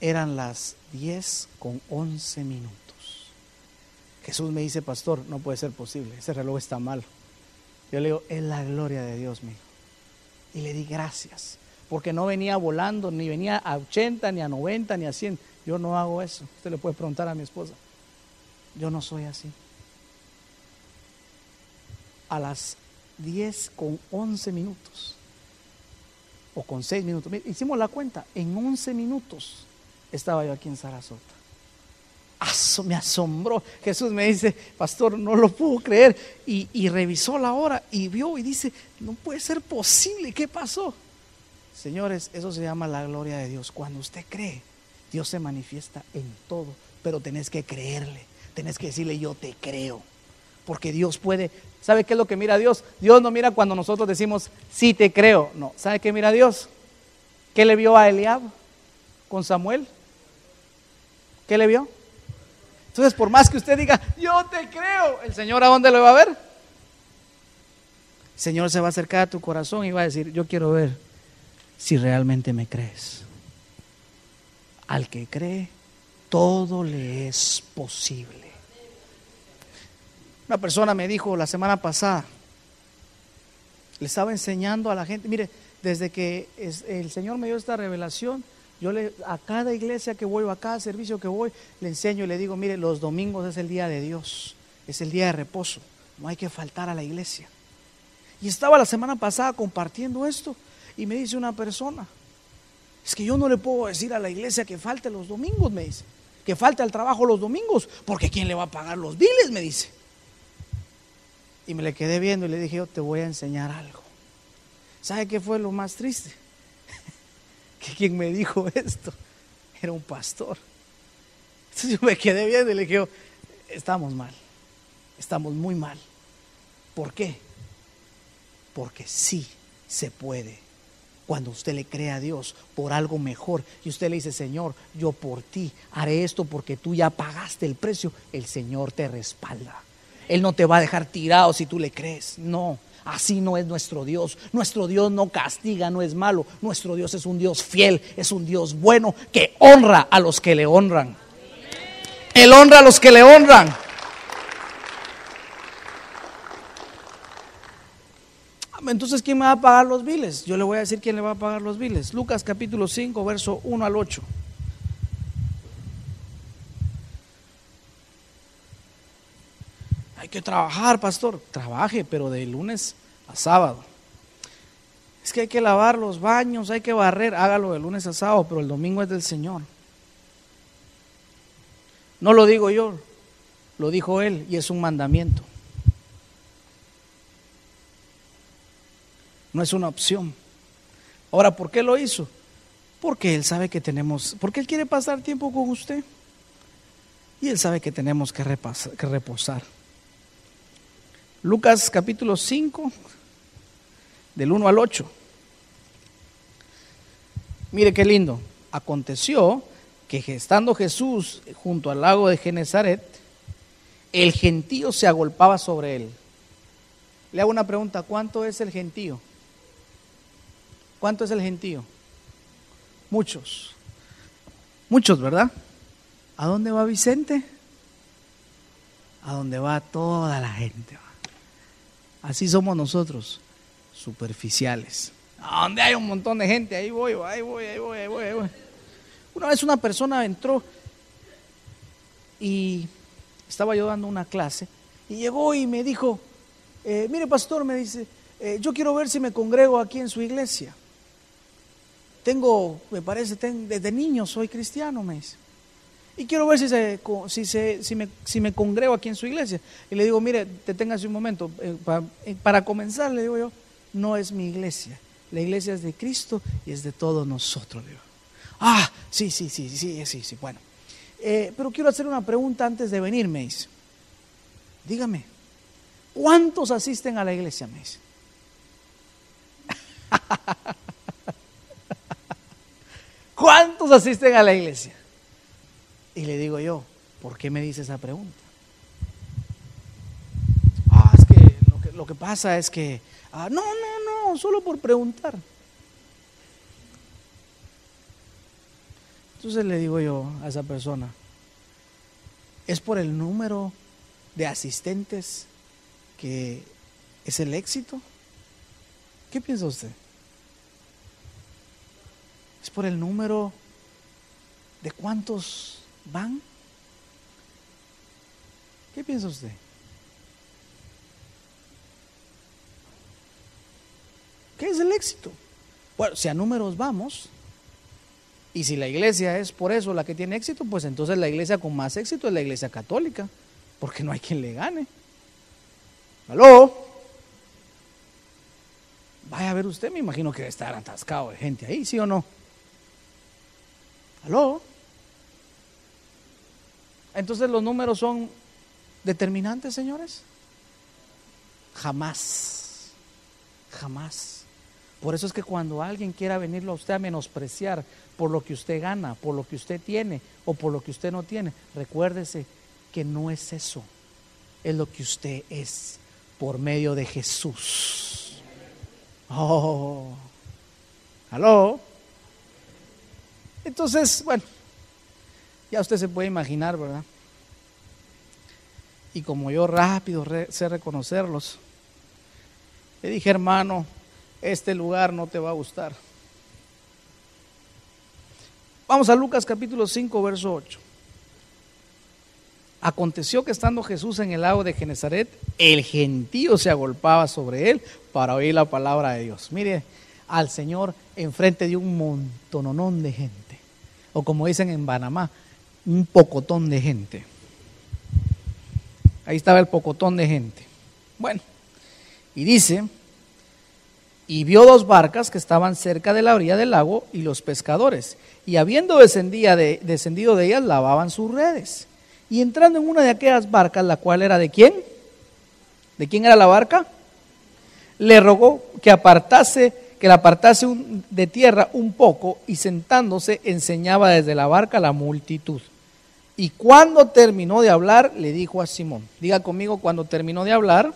eran las 10 con 11 minutos. Jesús me dice, pastor, no puede ser posible, ese reloj está mal. Yo le digo, es la gloria de Dios, mío. Y le di gracias, porque no venía volando, ni venía a 80, ni a 90, ni a 100. Yo no hago eso. Usted le puede preguntar a mi esposa. Yo no soy así. A las 10 con 11 minutos, o con 6 minutos, hicimos la cuenta, en 11 minutos estaba yo aquí en Sarasota. me asombró. Jesús me dice, pastor, no lo puedo creer. Y, y, revisó la hora y vio y dice, no puede ser posible, ¿qué pasó? Señores, eso se llama la gloria de Dios. Cuando usted cree, Dios se manifiesta en todo, pero tenés que creerle tenés que decirle yo te creo. Porque Dios puede. ¿Sabe qué es lo que mira Dios? Dios no mira cuando nosotros decimos sí te creo. No. ¿Sabe qué mira Dios? ¿Qué le vio a Eliab con Samuel? ¿Qué le vio? Entonces, por más que usted diga, yo te creo, el Señor a dónde lo va a ver? El Señor se va a acercar a tu corazón y va a decir, yo quiero ver si realmente me crees. Al que cree, todo le es posible. Una persona me dijo la semana pasada, le estaba enseñando a la gente, mire, desde que el Señor me dio esta revelación, yo le, a cada iglesia que voy a cada servicio que voy, le enseño y le digo, mire, los domingos es el día de Dios, es el día de reposo, no hay que faltar a la iglesia. Y estaba la semana pasada compartiendo esto Y me dice una persona, es que yo no le puedo decir a la iglesia que falte los domingos, me dice, que falte al trabajo los domingos, porque ¿quién le va a pagar los biles? Me dice. Y me le quedé viendo y le dije, yo te voy a enseñar algo. ¿Sabe qué fue lo más triste? que quien me dijo esto era un pastor. Entonces yo me quedé viendo y le dije, estamos mal, estamos muy mal. ¿Por qué? Porque sí se puede. Cuando usted le cree a Dios por algo mejor y usted le dice, Señor, yo por ti haré esto porque tú ya pagaste el precio, el Señor te respalda. Él no te va a dejar tirado si tú le crees. No, así no es nuestro Dios. Nuestro Dios no castiga, no es malo. Nuestro Dios es un Dios fiel, es un Dios bueno que honra a los que le honran. Él honra a los que le honran. Entonces, ¿quién me va a pagar los biles? Yo le voy a decir quién le va a pagar los biles. Lucas capítulo 5, verso 1 al 8. Que trabajar, pastor. Trabaje, pero de lunes a sábado. Es que hay que lavar los baños, hay que barrer. Hágalo de lunes a sábado, pero el domingo es del Señor. No lo digo yo, lo dijo Él y es un mandamiento. No es una opción. Ahora, ¿por qué lo hizo? Porque Él sabe que tenemos, porque Él quiere pasar tiempo con usted. Y Él sabe que tenemos que, que reposar. Lucas capítulo 5, del 1 al 8. Mire qué lindo. Aconteció que estando Jesús junto al lago de Genezaret, el gentío se agolpaba sobre él. Le hago una pregunta, ¿cuánto es el gentío? ¿Cuánto es el gentío? Muchos. Muchos, ¿verdad? ¿A dónde va Vicente? A dónde va toda la gente. Así somos nosotros, superficiales. A donde hay un montón de gente, ahí voy, ahí voy, ahí voy, ahí voy, ahí voy. Una vez una persona entró y estaba yo dando una clase y llegó y me dijo, eh, mire pastor, me dice, eh, yo quiero ver si me congrego aquí en su iglesia tengo, me parece, desde niño soy cristiano, me dice. Y quiero ver si, se, si, me, si me congrego aquí en su iglesia. Y le digo, mire, deténgase un momento. Eh, eh, para, comenzar, le digo yo, no es mi iglesia. La iglesia es de Cristo y es de todos nosotros. digo. Ah, sí, sí, sí, sí, sí, sí, bueno. Eh, pero quiero hacer una pregunta antes de venir, me dice. Dígame, ¿cuántos asisten a la iglesia, me dice? ¿Cuántos asisten a la iglesia? Y le digo yo, ¿por qué me dice esa pregunta? Ah, es que lo que, pasa es que, ah, no, no, no, solo por preguntar. Entonces le digo yo a esa persona, ¿es por el número de asistentes que es el éxito? ¿Qué piensa usted? ¿Es por el número de cuántos van? ¿Qué piensa usted? ¿Qué es el éxito? Bueno, si a números vamos, y si la iglesia es por eso la que tiene éxito, pues entonces la iglesia con más éxito es la iglesia católica, porque no hay quien le gane. ¿Aló? Vaya a ver usted, me imagino que debe estar atascado de gente ahí, ¿sí o no? ¿Aló? Entonces los números son determinantes, señores. Jamás, jamás. Por eso es que cuando alguien quiera venirlo a usted a menospreciar por lo que usted gana, por lo que usted tiene o por lo que usted no tiene, recuérdese que no es eso, es lo que usted es por medio de Jesús. Oh, aló. Entonces, bueno, ya usted se puede imaginar, ¿verdad? Y como yo rápido sé reconocerlos, le dije, hermano, este lugar no te va a gustar. Vamos a Lucas capítulo 5, verso 8. Aconteció que estando Jesús en el lago de Genezaret, el gentío se agolpaba sobre él para oír la palabra de Dios. Mire, al Señor enfrente de un montononón de gente. O como dicen en Panamá, un pocotón de gente. Ahí estaba el pocotón de gente. Bueno, y dice, y vio dos barcas que estaban cerca de la orilla del lago y los pescadores, y habiendo de, descendido de ellas, lavaban sus redes. Y entrando en una de aquellas barcas, la cual era de quién? ¿De quién era la barca? Le rogó que apartase, que la apartase de tierra un poco, y sentándose enseñaba desde la barca a la multitud. Y cuando terminó de hablar, le dijo a Simón, diga conmigo, cuando terminó de hablar,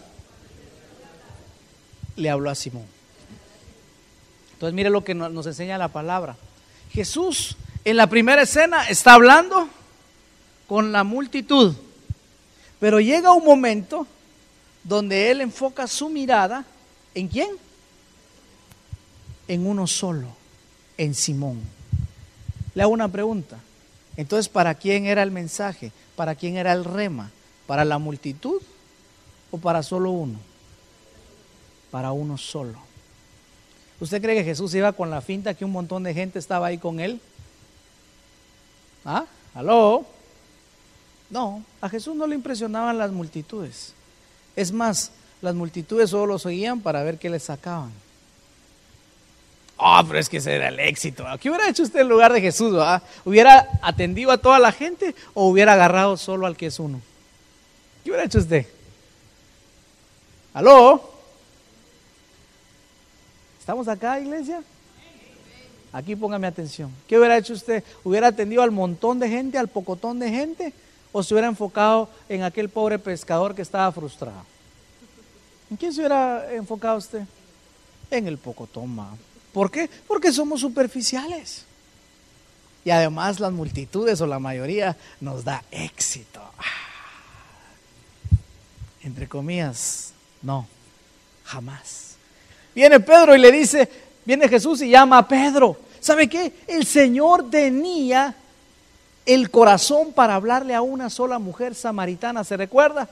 le habló a Simón. Entonces mire lo que nos enseña la palabra. Jesús en la primera escena está hablando con la multitud, pero llega un momento donde él enfoca su mirada en quién? En uno solo, en Simón. Le hago una pregunta. Entonces, ¿para quién era el mensaje? ¿Para quién era el rema? ¿Para la multitud o para solo uno? Para uno solo. ¿Usted cree que Jesús iba con la finta que un montón de gente estaba ahí con él? ¿Ah? ¿Aló? No, a Jesús no le impresionaban las multitudes. Es más, las multitudes solo los oían para ver qué les sacaban. Ah, pero es que ese era el éxito. ¿Qué hubiera hecho usted en lugar de Jesús? ¿Hubiera atendido a toda la gente o hubiera agarrado solo al que es uno? ¿Qué hubiera hecho usted? ¿Aló? ¿Estamos acá, iglesia? Aquí póngame atención. ¿Qué hubiera hecho usted? ¿Hubiera atendido al montón de gente, al pocotón de gente? ¿O se hubiera enfocado en aquel pobre pescador que estaba frustrado? ¿En quién se hubiera enfocado usted? En el pocotón, más. ¿Por qué? Porque somos superficiales. Y además las multitudes o la mayoría nos da éxito. Ah. Entre comillas, no, jamás. Viene Pedro y le dice, viene Jesús y llama a Pedro. ¿Sabe qué? El Señor tenía el corazón para hablarle a una sola mujer samaritana, ¿se recuerda?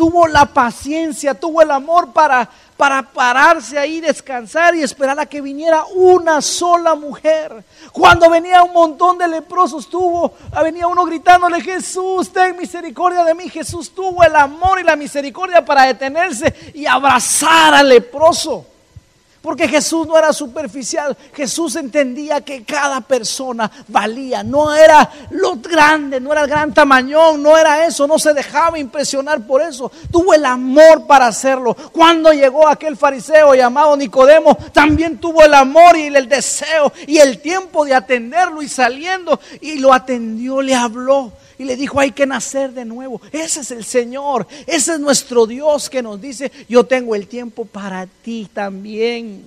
Tuvo la paciencia, tuvo el amor para, para pararse ahí, descansar y esperar a que viniera una sola mujer. Cuando venía un montón de leprosos, tuvo, venía uno gritándole, Jesús, ten misericordia de mí. Jesús tuvo el amor y la misericordia para detenerse y abrazar al leproso. Porque Jesús no era superficial, Jesús entendía que cada persona valía, no era lo grande, no era el gran tamaño, no era eso, no se dejaba impresionar por eso, tuvo el amor para hacerlo. Cuando llegó aquel fariseo llamado Nicodemo, también tuvo el amor y el deseo y el tiempo de atenderlo y saliendo y lo atendió, le habló y le dijo, hay que nacer de nuevo. Ese es el Señor, ese es nuestro Dios que nos dice, yo tengo el tiempo para ti también.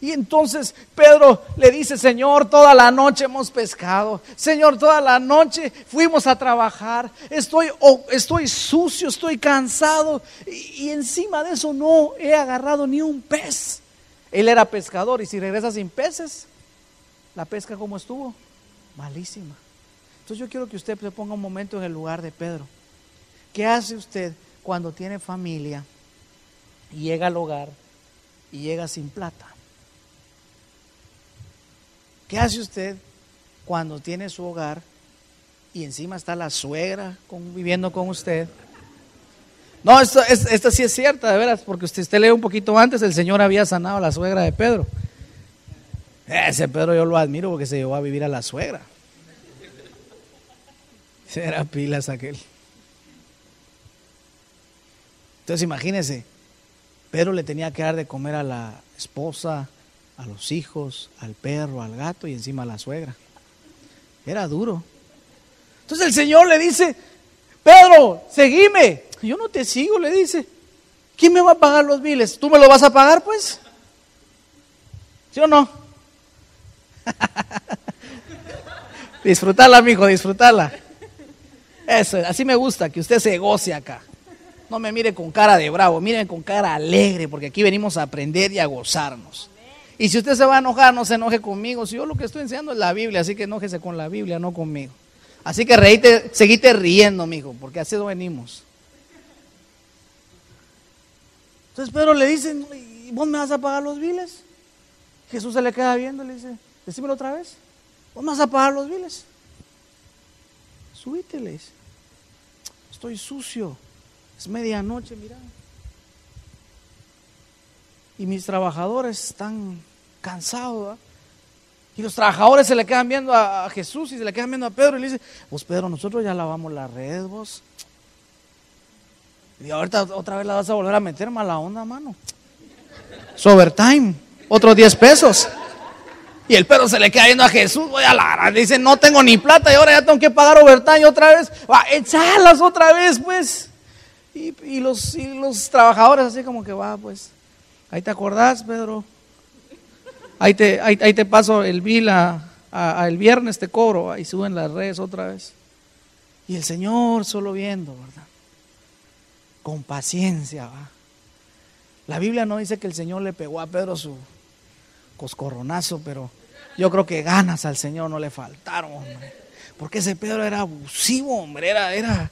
Y entonces Pedro le dice, Señor, toda la noche hemos pescado. Señor, toda la noche fuimos a trabajar. Estoy, estoy sucio, estoy cansado. Y, y, encima de eso no he agarrado ni un pez. Él era pescador y si regresa sin peces, la pesca como estuvo, malísima. Entonces yo quiero que usted se ponga un momento en el lugar de Pedro. ¿Qué hace usted cuando tiene familia y llega al hogar y llega sin plata? ¿Qué hace usted cuando tiene su hogar y encima está la suegra viviendo con usted? No, esto, esta sí es cierta, de veras, porque usted, usted lee un poquito antes, el Señor había sanado a la suegra de Pedro. Ese Pedro yo lo admiro porque se llevó a vivir a la suegra. Era pilas aquel. Entonces imagínense, Pedro le tenía que dar de comer a la esposa, a los hijos, al perro, al gato y encima a la suegra. Era duro. Entonces el Señor le dice, Pedro, seguime. Yo no te sigo, le dice. ¿Quién me va a pagar los biles? ¿Tú me lo vas a pagar, pues? ¿Sí o no? disfrutarla, amigo, disfrutarla. Eso, así me gusta, que usted se goce acá. No me mire con cara de bravo, miren con cara alegre, porque aquí venimos a aprender y a gozarnos. Y si usted se va a enojar, no se enoje conmigo. Si yo lo que estoy enseñando es la Biblia, así que enójese con la Biblia, no conmigo. Así que reíte, seguite riendo, mijo, porque así venimos. Entonces Pedro le dice, ¿y vos me vas a pagar los biles? Jesús se le queda viendo y le dice, decímelo otra vez, ¿vos me vas a pagar los biles? Subite, le dice, estoy sucio, es medianoche, mira. Y mis trabajadores están cansados, Y los trabajadores se le quedan viendo a, Jesús y se le quedan viendo a Pedro y le dice, vos Pedro, nosotros ya lavamos la red, vos. Y ahorita otra vez la vas a volver a meter mala onda, mano. Es overtime, otros 10 pesos. Y el perro se le queda viendo a Jesús, voy a la dice, no tengo ni plata y ahora ya tengo que pagar overtime otra vez. Va, echalas otra vez, pues. Y, los, los trabajadores así como que va, pues. Ahí te acordás, Pedro. Ahí te, ahí, te paso el bill a, el viernes te cobro. Ahí suben las redes otra vez. Y el Señor solo viendo, ¿verdad? Con paciencia, va. La Biblia no dice que el Señor le pegó a Pedro su coscorronazo, pero yo creo que ganas al Señor no le faltaron, hombre. Porque ese Pedro era abusivo, hombre, era, era,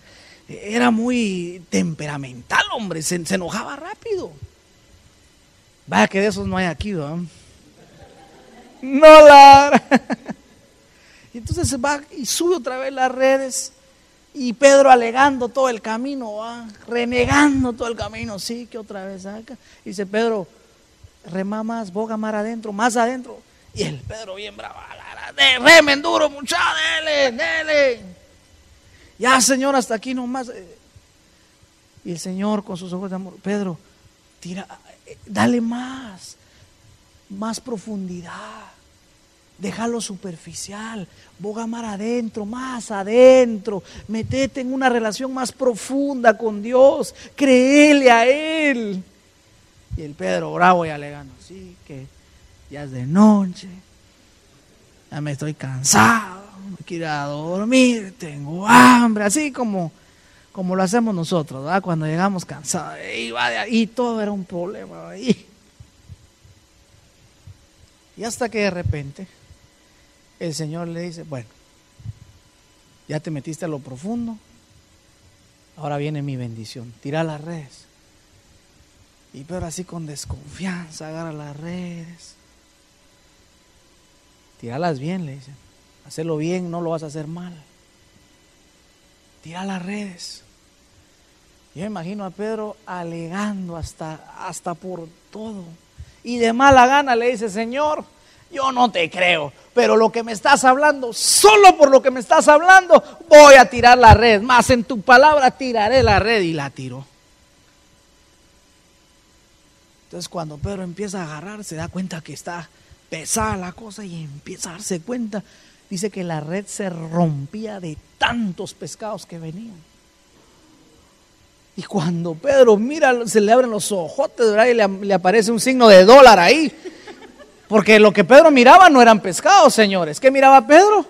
era muy temperamental, hombre, se, enojaba rápido. Vaya que de esos no hay aquí, ¿no? No la. Y entonces va y sube otra vez las redes y Pedro alegando todo el camino, va, renegando todo el camino, sí, que otra vez acá. Dice Pedro, rema más, boga más adentro, más adentro. Y el Pedro bien bravo, remen duro, mucha, dele, dele. Ya, Señor, hasta aquí nomás. Y el Señor con sus ojos de amor, Pedro, tira, dale más, más profundidad. Déjalo superficial, boga más adentro, más adentro, metete en una relación más profunda con Dios, créele a Él. Y el Pedro bravo y alegando, sí, que ya es de noche, ya me estoy cansado, me quiero dormir, tengo hambre, así como, como lo hacemos nosotros, ¿verdad? cuando llegamos cansados, y todo era un problema ahí. Y hasta que de repente el Señor le dice, bueno, ya te metiste a lo profundo, ahora viene mi bendición, tira las redes. Y pero así con desconfianza agarra las redes. Tíralas bien, le dicen. Hacerlo bien, no lo vas a hacer mal. Tira las redes. Yo imagino a Pedro alegando hasta, hasta por todo. Y de mala gana le dice, Señor, yo no te creo, pero lo que me estás hablando, solo por lo que me estás hablando, voy a tirar la red. Más en tu palabra tiraré la red y la tiró. Entonces cuando Pedro empieza a agarrar, se da cuenta que está pesada la cosa y empieza a darse cuenta. Dice que la red se rompía de tantos pescados que venían. Y cuando Pedro mira, se le abren los ojotes y le, le aparece un signo de dólar ahí. Porque lo que Pedro miraba no eran pescados, señores. ¿Qué miraba Pedro?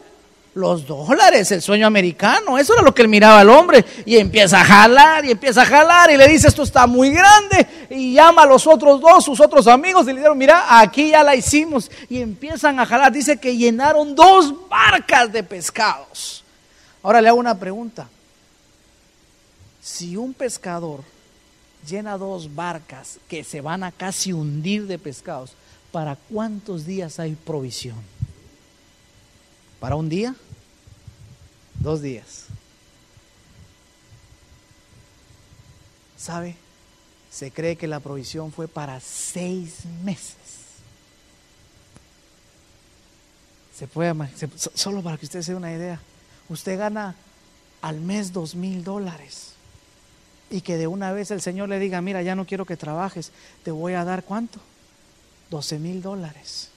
Los dólares, el sueño americano. Eso era lo que él miraba al hombre. Y empieza a jalar y empieza a jalar y le dice, esto está muy grande. Y llama a los otros dos, sus otros amigos, y le dijeron, mira, aquí ya la hicimos. Y empiezan a jalar. Dice que llenaron dos barcas de pescados. Ahora le hago una pregunta. Si un pescador llena dos barcas que se van a casi hundir de pescados, ¿para cuántos días hay provisión? ¿Para un día? Dos días. ¿Sabe? Se cree que la provisión fue para seis meses. Se puede, solo para que usted se dé una idea. Usted gana al mes dos mil dólares. Y que de una vez el Señor le diga, mira, ya no quiero que trabajes, te voy a dar cuánto? 12 mil dólares.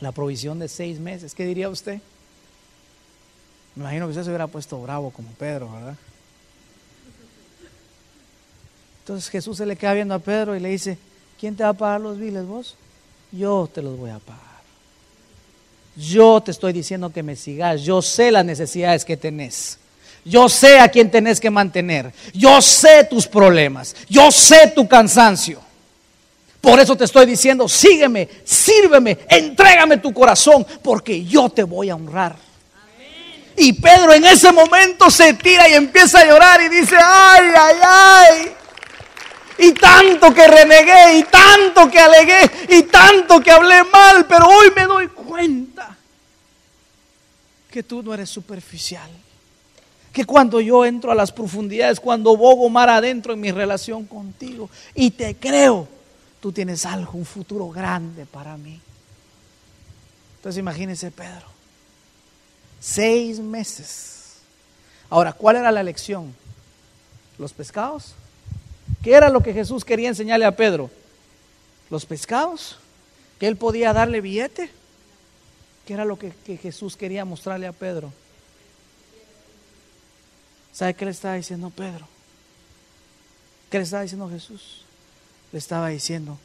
La provisión de seis meses. ¿Qué diría usted? Me imagino que usted se hubiera puesto bravo como Pedro, ¿verdad? Entonces Jesús se le queda viendo a Pedro y le dice, ¿quién te va a pagar los biles vos? Yo te los voy a pagar. Yo te estoy diciendo que me sigas. Yo sé las necesidades que tenés. Yo sé a quién tenés que mantener. Yo sé tus problemas. Yo sé tu cansancio. Por eso te estoy diciendo, sígueme, sírveme, entrégame tu corazón, porque yo te voy a honrar. Y Pedro en ese momento se tira y empieza a llorar y dice, ay, ay, ay. y tanto que renegué y tanto que alegué y tanto que hablé mal, pero hoy me doy cuenta que tú no eres superficial. Que cuando yo entro a las profundidades, cuando bogo mar adentro en mi relación contigo y te creo, tú tienes algo, un futuro grande para mí. Entonces imagínense Pedro, seis meses. Ahora, ¿cuál era la lección? ¿Los pescados? ¿Qué era lo que Jesús quería enseñarle a Pedro? ¿Los pescados? ¿Que él podía darle billete? ¿Qué era lo que, que Jesús quería mostrarle a Pedro? ¿Sabe qué le estaba diciendo Pedro? ¿Qué le estaba diciendo Jesús? Le estaba diciendo,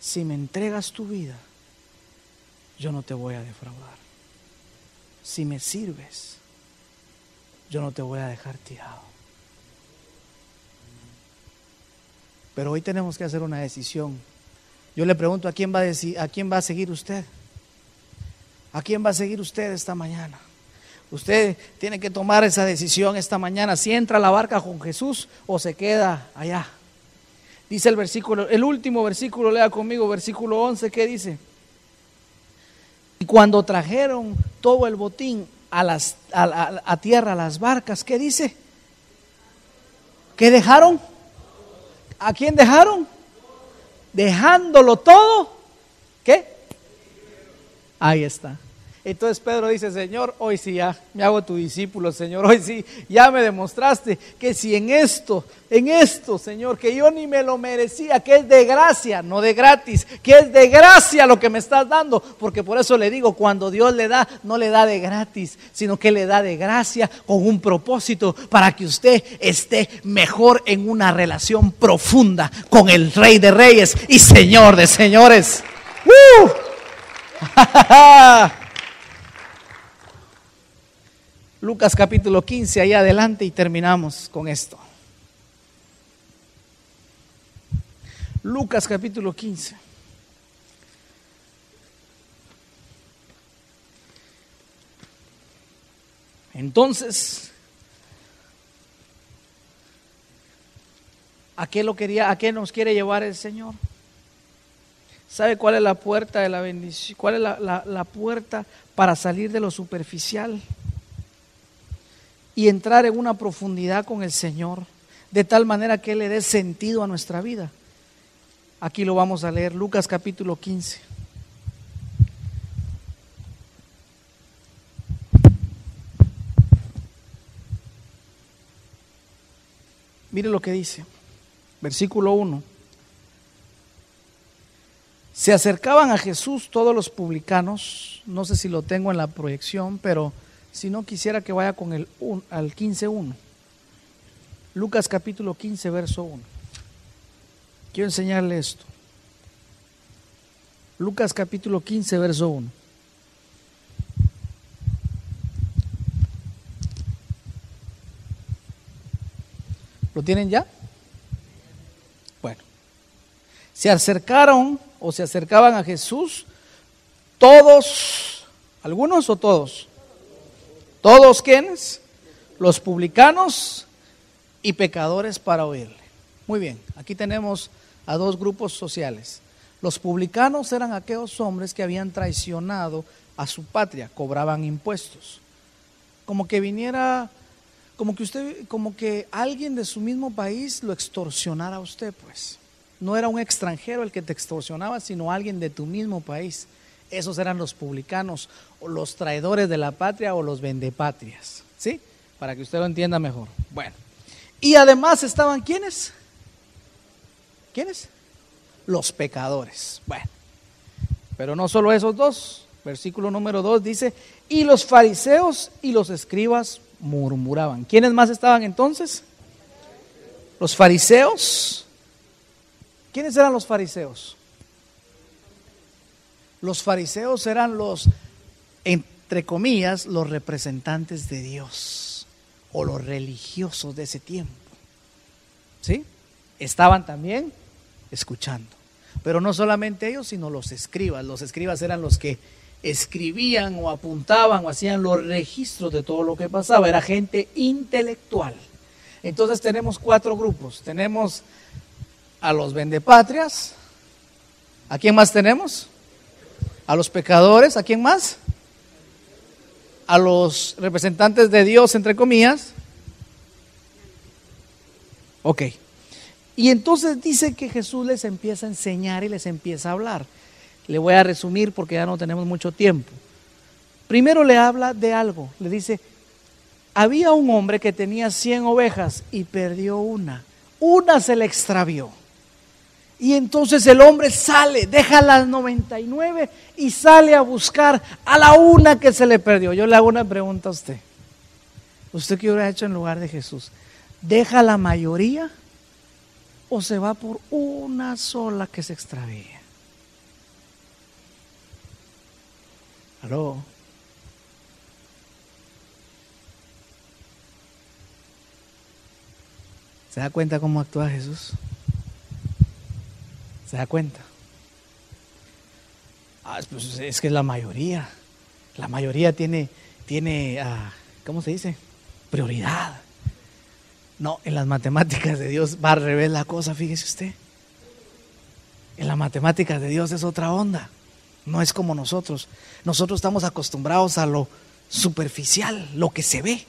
si me entregas tu vida, yo no te voy a defraudar. Si me sirves, yo no te voy a dejar tirado. Pero hoy tenemos que hacer una decisión. Yo le pregunto a quién va a, decir, a quién va a seguir usted. ¿A quién va a seguir usted esta mañana? Usted tiene que tomar esa decisión esta mañana, si entra a la barca con Jesús o se queda allá. Dice el versículo, el último versículo, lea conmigo, versículo 11, ¿qué dice? Y cuando trajeron todo el botín a, las, a, tierra, a las barcas, ¿qué dice? ¿Qué dejaron? ¿A quién dejaron? Dejándolo todo. ¿Qué? Ahí está. Entonces Pedro dice, Señor, hoy sí ya me hago tu discípulo, Señor, hoy sí ya me demostraste que si en esto, en esto, Señor, que yo ni me lo merecía, que es de gracia, no de gratis, que es de gracia lo que me estás dando, porque por eso le digo, cuando Dios le da, no le da de gratis, sino que le da de gracia con un propósito para que usted esté mejor en una relación profunda con el Rey de Reyes y Señor de Señores. ¡Uh! Lucas capítulo 15, ahí adelante y terminamos con esto. Lucas capítulo 15. Entonces, ¿a qué lo quería, a qué nos quiere llevar el Señor? ¿Sabe cuál es la puerta de la bendición? ¿Cuál es la, la puerta para salir de lo superficial? Y entrar en una profundidad con el Señor, de tal manera que Él le dé sentido a nuestra vida. Aquí lo vamos a leer, Lucas capítulo 15. Mire lo que dice, versículo 1. Se acercaban a Jesús todos los publicanos, no sé si lo tengo en la proyección, pero si no, quisiera que vaya con el al 15.1. Lucas capítulo 15, verso 1. Quiero enseñarle esto. Lucas capítulo 15, verso 1. ¿Lo tienen ya? Bueno. Se acercaron o se acercaban a Jesús todos, algunos o todos, ¿Todos quiénes? Los publicanos y pecadores para oírle. Muy bien, aquí tenemos a dos grupos sociales. Los publicanos eran aquellos hombres que habían traicionado a su patria, cobraban impuestos. Como que viniera, como que usted, como que alguien de su mismo país lo extorsionara a usted, pues. No era un extranjero el que te extorsionaba, sino alguien de tu mismo país. Esos eran los publicanos, o los traidores de la patria o los vendepatrias. ¿Sí? Para que usted lo entienda mejor. Bueno. Y además estaban quiénes? ¿Quiénes? Los pecadores. Bueno. Pero no solo esos dos. Versículo número dos dice, y los fariseos y los escribas murmuraban. ¿Quiénes más estaban entonces? Los fariseos. ¿Quiénes eran los fariseos? Los fariseos eran los, entre comillas, los representantes de Dios o los religiosos de ese tiempo. ¿Sí? Estaban también escuchando. Pero no solamente ellos, sino los escribas. Los escribas eran los que escribían o apuntaban o hacían los registros de todo lo que pasaba. Era gente intelectual. Entonces tenemos cuatro grupos. Tenemos a los vendepatrias. ¿A quién más tenemos? A los pecadores. ¿A quién más? A los representantes de Dios, entre comillas. Ok. Y entonces dice que Jesús les empieza a enseñar y les empieza a hablar. Le voy a resumir porque ya no tenemos mucho tiempo. Primero le habla de algo. Le dice, había un hombre que tenía 100 ovejas y perdió una. Una se le extravió. Y entonces el hombre sale, deja las 99 y sale a buscar a la una que se le perdió. Yo le hago una pregunta a usted. ¿Usted qué hubiera hecho en lugar de Jesús? ¿Deja la mayoría o se va por una sola que se extravía? ¿Aló? ¿Se da cuenta cómo actúa Jesús? ¿Se da cuenta? Ah, pues es que es la mayoría. La mayoría tiene, tiene ah, ¿cómo se dice? Prioridad. No, en las matemáticas de Dios va al revés la cosa, fíjese usted. En las matemáticas de Dios es otra onda. No es como nosotros. Nosotros estamos acostumbrados a lo superficial, lo que se ve.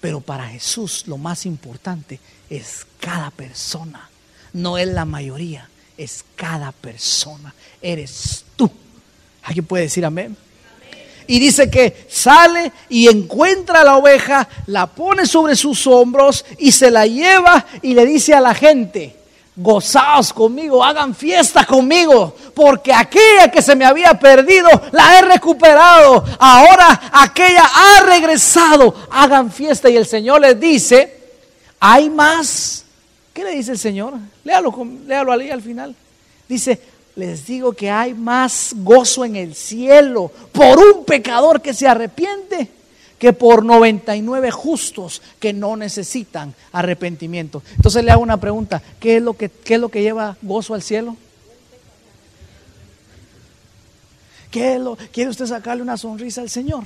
Pero para Jesús lo más importante es cada persona. No es la mayoría, es cada persona. Eres tú. ¿Alguien puede decir amén? Y dice que sale y encuentra a la oveja, la pone sobre sus hombros y se la lleva y le dice a la gente, gozaos conmigo, hagan fiesta conmigo, porque aquella que se me había perdido la he recuperado, ahora aquella ha regresado, hagan fiesta. Y el Señor les dice, hay más. ¿Qué le dice el Señor? Léalo, léalo ahí al final. Dice, les digo que hay más gozo en el cielo por un pecador que se arrepiente que por 99 justos que no necesitan arrepentimiento. Entonces le hago una pregunta, ¿qué es lo que, qué es lo que lleva gozo al cielo? ¿Qué lo, ¿Quiere usted sacarle una sonrisa al Señor?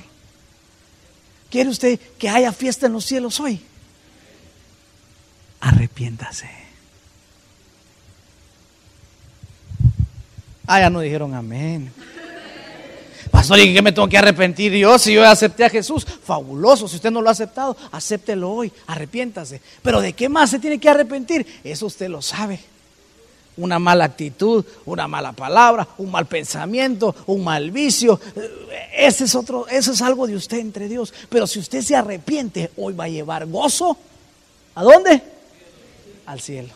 ¿Quiere usted que haya fiesta en los cielos hoy? Arrepiéntase. Ah, ya no dijeron amén. Pastor, ¿y qué me tengo que arrepentir yo si yo acepté a Jesús? Fabuloso, si usted no lo ha aceptado, acéptelo hoy, arrepiéntase. Pero ¿de qué más se tiene que arrepentir? Eso usted lo sabe. Una mala actitud, una mala palabra, un mal pensamiento, un mal vicio. Ese es otro, eso es algo de usted entre Dios. Pero si usted se arrepiente, hoy va a llevar gozo. ¿A dónde? Al cielo.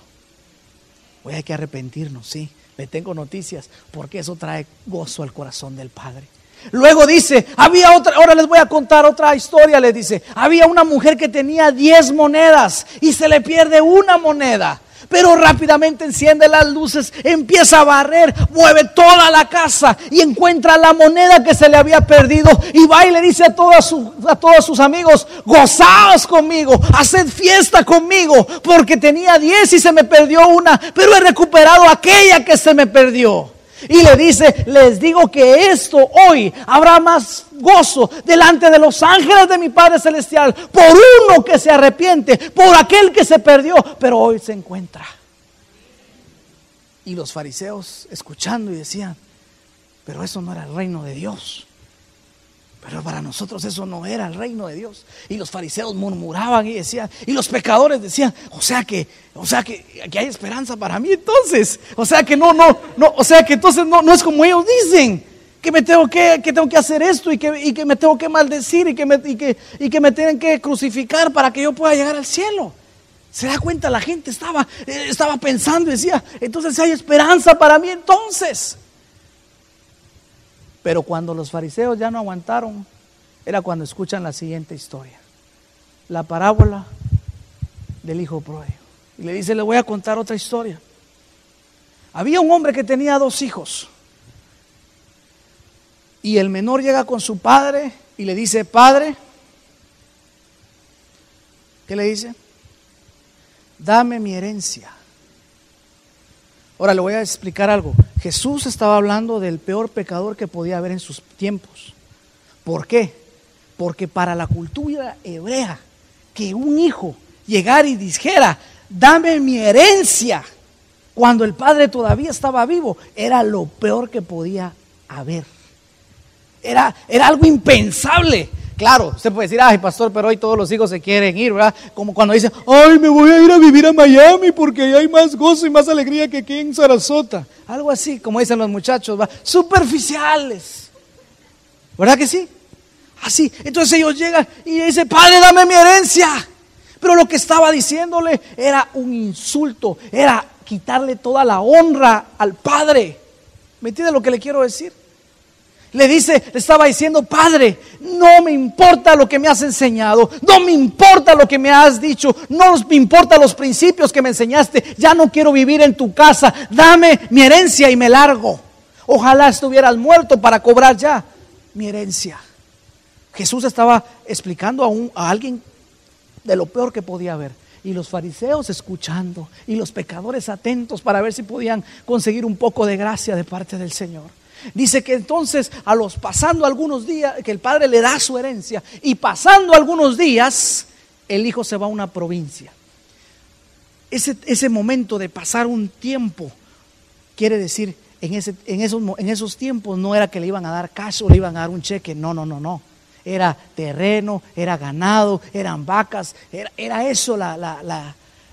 Hoy hay que arrepentirnos, sí. Le tengo noticias, porque eso trae gozo al corazón del Padre. Luego dice, había otra, ahora les voy a contar otra historia, les dice, había una mujer que tenía 10 monedas y se le pierde una moneda. Pero rápidamente enciende las luces, empieza a barrer, mueve toda la casa y encuentra la moneda que se le había perdido. Y va y le dice a, todos a todos sus amigos, gozaos conmigo, haced fiesta conmigo, porque tenía 10 y se me perdió una, pero he recuperado aquella que se me perdió. Y le dice, les digo que esto hoy habrá más gozo delante de los ángeles de mi Padre Celestial por uno que se arrepiente, por aquel que se perdió, pero hoy se encuentra. Y los fariseos escuchando y decían, pero eso no era el reino de Dios. Pero para nosotros eso no era el reino de Dios. Y los fariseos murmuraban y decían, y los pecadores decían, o sea que, o sea que, hay esperanza para mí entonces. O sea que no, no, no, o sea que entonces no, no es como ellos dicen. Que me tengo que, que tengo que hacer esto y que, y que me tengo que maldecir y que, me, y, que, y que me tienen que crucificar para que yo pueda llegar al cielo. Se da cuenta, la gente estaba, eh, estaba pensando y decía, entonces hay esperanza para mí entonces. Pero cuando los fariseos ya no aguantaron, era cuando escuchan la siguiente historia. La parábola del hijo pródigo. Y le dice, le voy a contar otra historia. Había un hombre que tenía dos hijos. Y el menor llega con su padre y le dice, padre, ¿qué le dice? Dame mi herencia. Ahora le voy a explicar algo. Jesús estaba hablando del peor pecador que podía haber en sus tiempos. ¿Por qué? Porque para la cultura hebrea, que un hijo llegara y dijera, dame mi herencia, cuando el padre todavía estaba vivo, era lo peor que podía haber. Era, era algo impensable. Claro, usted puede decir, ay, pastor, pero hoy todos los hijos se quieren ir, ¿verdad? Como cuando dicen, ay, me voy a ir a vivir a Miami porque hay más gozo y más alegría que aquí en Sarasota. Algo así, como dicen los muchachos, ¿va? superficiales. ¿Verdad que sí? Así. Entonces ellos llegan y dicen, padre, dame mi herencia. Pero lo que estaba diciéndole era un insulto, era quitarle toda la honra al padre. ¿Me entiende lo que le quiero decir? Le dice, le estaba diciendo, Padre, no me importa lo que me has enseñado, no me importa lo que me has dicho, no me importa los principios que me enseñaste, ya no quiero vivir en tu casa, dame mi herencia y me largo. Ojalá estuvieras muerto para cobrar ya mi herencia. Jesús estaba explicando a, un, a alguien de lo peor que podía haber. Y los fariseos escuchando y los pecadores atentos para ver si podían conseguir un poco de gracia de parte del Señor. Dice que entonces a los pasando algunos días, que el padre le da su herencia y pasando algunos días, el hijo se va a una provincia. Ese, momento de pasar un tiempo, quiere decir, en, en, esos, tiempos no era que le iban a dar cash o le iban a dar un cheque, no, no, no, no. Era terreno, era ganado, eran vacas, era, eso la,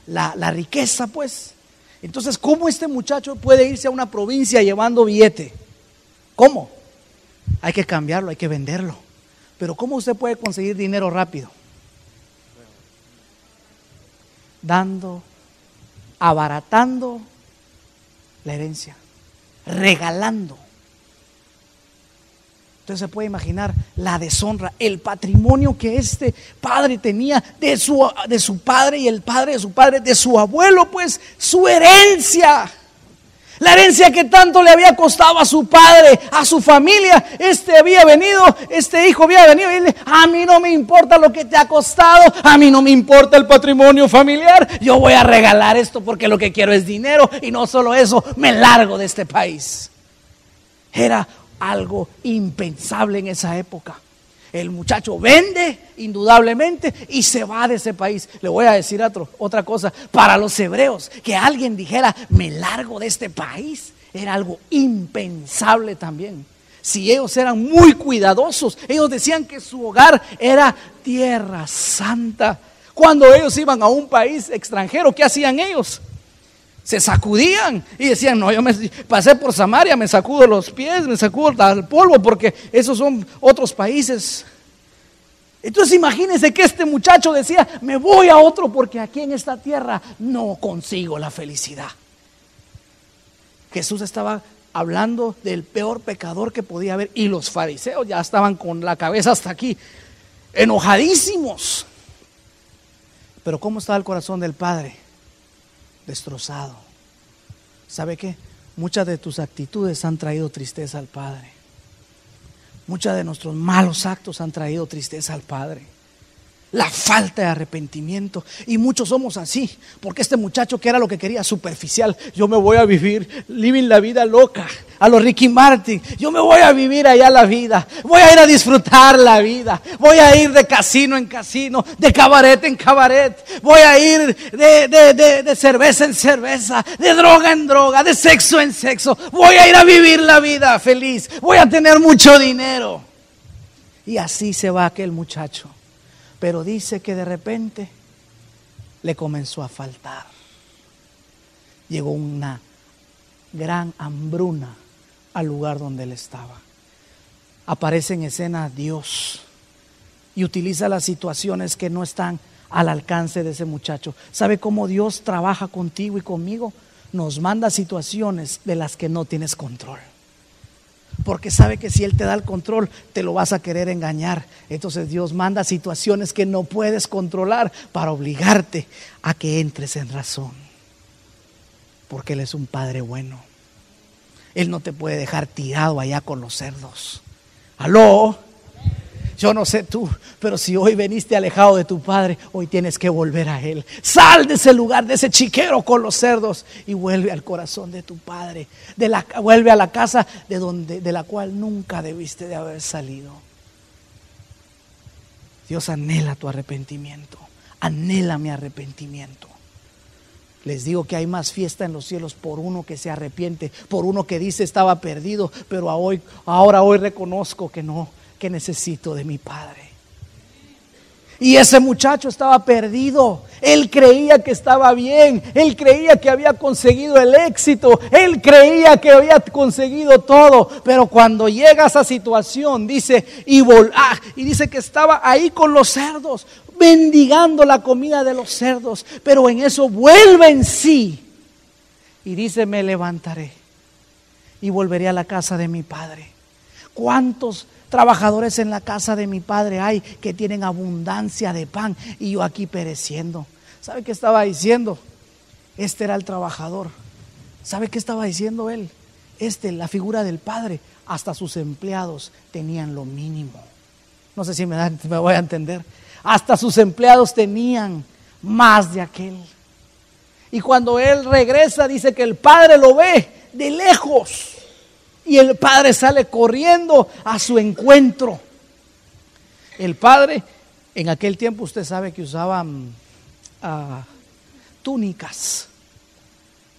la riqueza, pues. Entonces, ¿cómo este muchacho puede irse a una provincia llevando billete? ¿Cómo? Hay que cambiarlo, hay que venderlo. Pero ¿cómo usted puede conseguir dinero rápido? Dando, abaratando la herencia, regalando. Entonces se puede imaginar la deshonra, el patrimonio que este padre tenía de su, de su padre y el padre de su padre, de su abuelo, pues su herencia. La herencia que tanto le había costado a su padre, a su familia. Este había venido, este hijo había venido y dice, a mí no me importa lo que te ha costado, a mí no me importa el patrimonio familiar. Yo voy a regalar esto porque lo que quiero es dinero y no solo eso, me largo de este país. Era algo impensable en esa época. El muchacho vende indudablemente y se va de ese país. Le voy a decir otra cosa. Para los hebreos, que alguien dijera, me largo de este país, era algo impensable también. Si ellos eran muy cuidadosos, ellos decían que su hogar era tierra santa. Cuando ellos iban a un país extranjero, ¿qué hacían ellos? Se sacudían y decían, no, yo me pasé por Samaria, me sacudo los pies, me sacudo el polvo, porque esos son otros países. Entonces imagínense que este muchacho decía, me voy a otro porque aquí en esta tierra no consigo la felicidad. Jesús estaba hablando del peor pecador que podía haber y los fariseos ya estaban con la cabeza hasta aquí, enojadísimos. Pero ¿cómo estaba el corazón del Padre? Destrozado. ¿Sabe qué? Muchas de tus actitudes han traído tristeza al Padre. Muchas de nuestros malos actos han traído tristeza al Padre la falta de arrepentimiento. Y muchos somos así, porque este muchacho que era lo que quería, superficial, yo me voy a vivir, living la vida loca, a los Ricky Martin, yo me voy a vivir allá la vida, voy a ir a disfrutar la vida, voy a ir de casino en casino, de cabaret en cabaret, voy a ir de, de cerveza en cerveza, de droga en droga, de sexo en sexo, voy a ir a vivir la vida feliz, voy a tener mucho dinero. Y así se va aquel muchacho. Pero dice que de repente le comenzó a faltar. Llegó una gran hambruna al lugar donde él estaba. Aparece en escena Dios y utiliza las situaciones que no están al alcance de ese muchacho. ¿Sabe cómo Dios trabaja contigo y conmigo? Nos manda situaciones de las que no tienes control porque sabe que si Él te da el control, te lo vas a querer engañar. Entonces Dios manda situaciones que no puedes controlar para obligarte a que entres en razón. Porque Él es un Padre bueno. Él no te puede dejar tirado allá con los cerdos. Aló. Yo no sé tú, pero si hoy veniste alejado de tu padre, hoy tienes que volver a él. Sal de ese lugar, de ese chiquero con los cerdos y vuelve al corazón de tu padre. De la, vuelve a la casa de, donde, de la cual nunca debiste de haber salido. Dios anhela tu arrepentimiento, anhela mi arrepentimiento. Les digo que hay más fiesta en los cielos por uno que se arrepiente, por uno que dice estaba perdido, pero hoy, ahora hoy reconozco que no, que necesito de mi Padre. Y ese muchacho estaba perdido. Él creía que estaba bien. Él creía que había conseguido el éxito. Él creía que había conseguido todo. Pero cuando llega a esa situación, dice, y, ah, y dice que estaba ahí con los cerdos, mendigando la comida de los cerdos. Pero en eso vuelve en sí. Y dice, me levantaré y volveré a la casa de mi padre. ¿Cuántos trabajadores en la casa de mi padre hay que tienen abundancia de pan y yo aquí pereciendo. ¿Sabe qué estaba diciendo? Este era el trabajador. ¿Sabe qué estaba diciendo él? Este, la figura del padre, hasta sus empleados tenían lo mínimo. No sé si me, me voy a entender. Hasta sus empleados tenían más de aquel. Y cuando él regresa, dice que el padre lo ve de lejos. Y el padre sale corriendo a su encuentro. El padre, en aquel tiempo usted sabe que usaban ah, túnicas.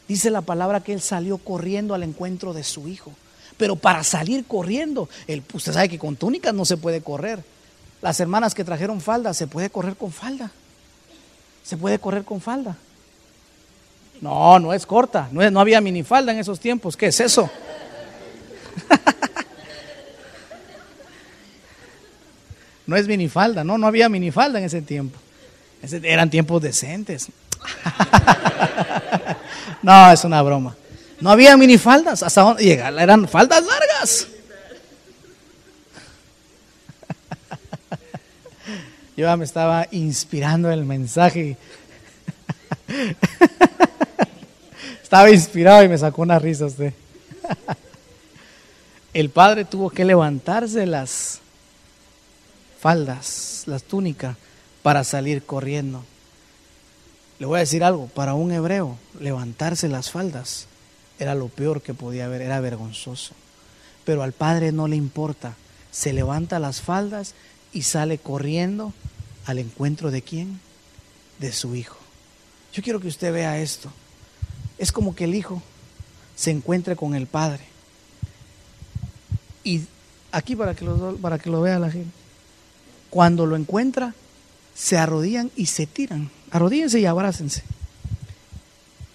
Dice la palabra que él salió corriendo al encuentro de su hijo. Pero para salir corriendo, usted sabe que con túnicas no se puede correr. Las hermanas que trajeron falda, ¿se puede correr con falda? ¿Se puede correr con falda? No, no es corta. No, había minifalda en esos tiempos. ¿Qué es eso? no es minifalda, no, no había minifalda en ese tiempo. eran tiempos decentes. no, es una broma. No había minifaldas, hasta dónde llegar, eran faldas largas. Yo ya me estaba inspirando el mensaje. estaba inspirado y me sacó una risa usted el padre tuvo que levantarse las faldas, las túnicas, para salir corriendo. Le voy a decir algo, para un hebreo levantarse las faldas era lo peor que podía haber, era vergonzoso. Pero al padre no le importa, se levanta las faldas y sale corriendo al encuentro de quién? De su hijo. Yo quiero que usted vea esto. Es como que el hijo se encuentre con el padre y aquí para que lo, para que lo vea la gente. Cuando lo encuentra, se arrodillan y se tiran. Arrodíllense y abrácense.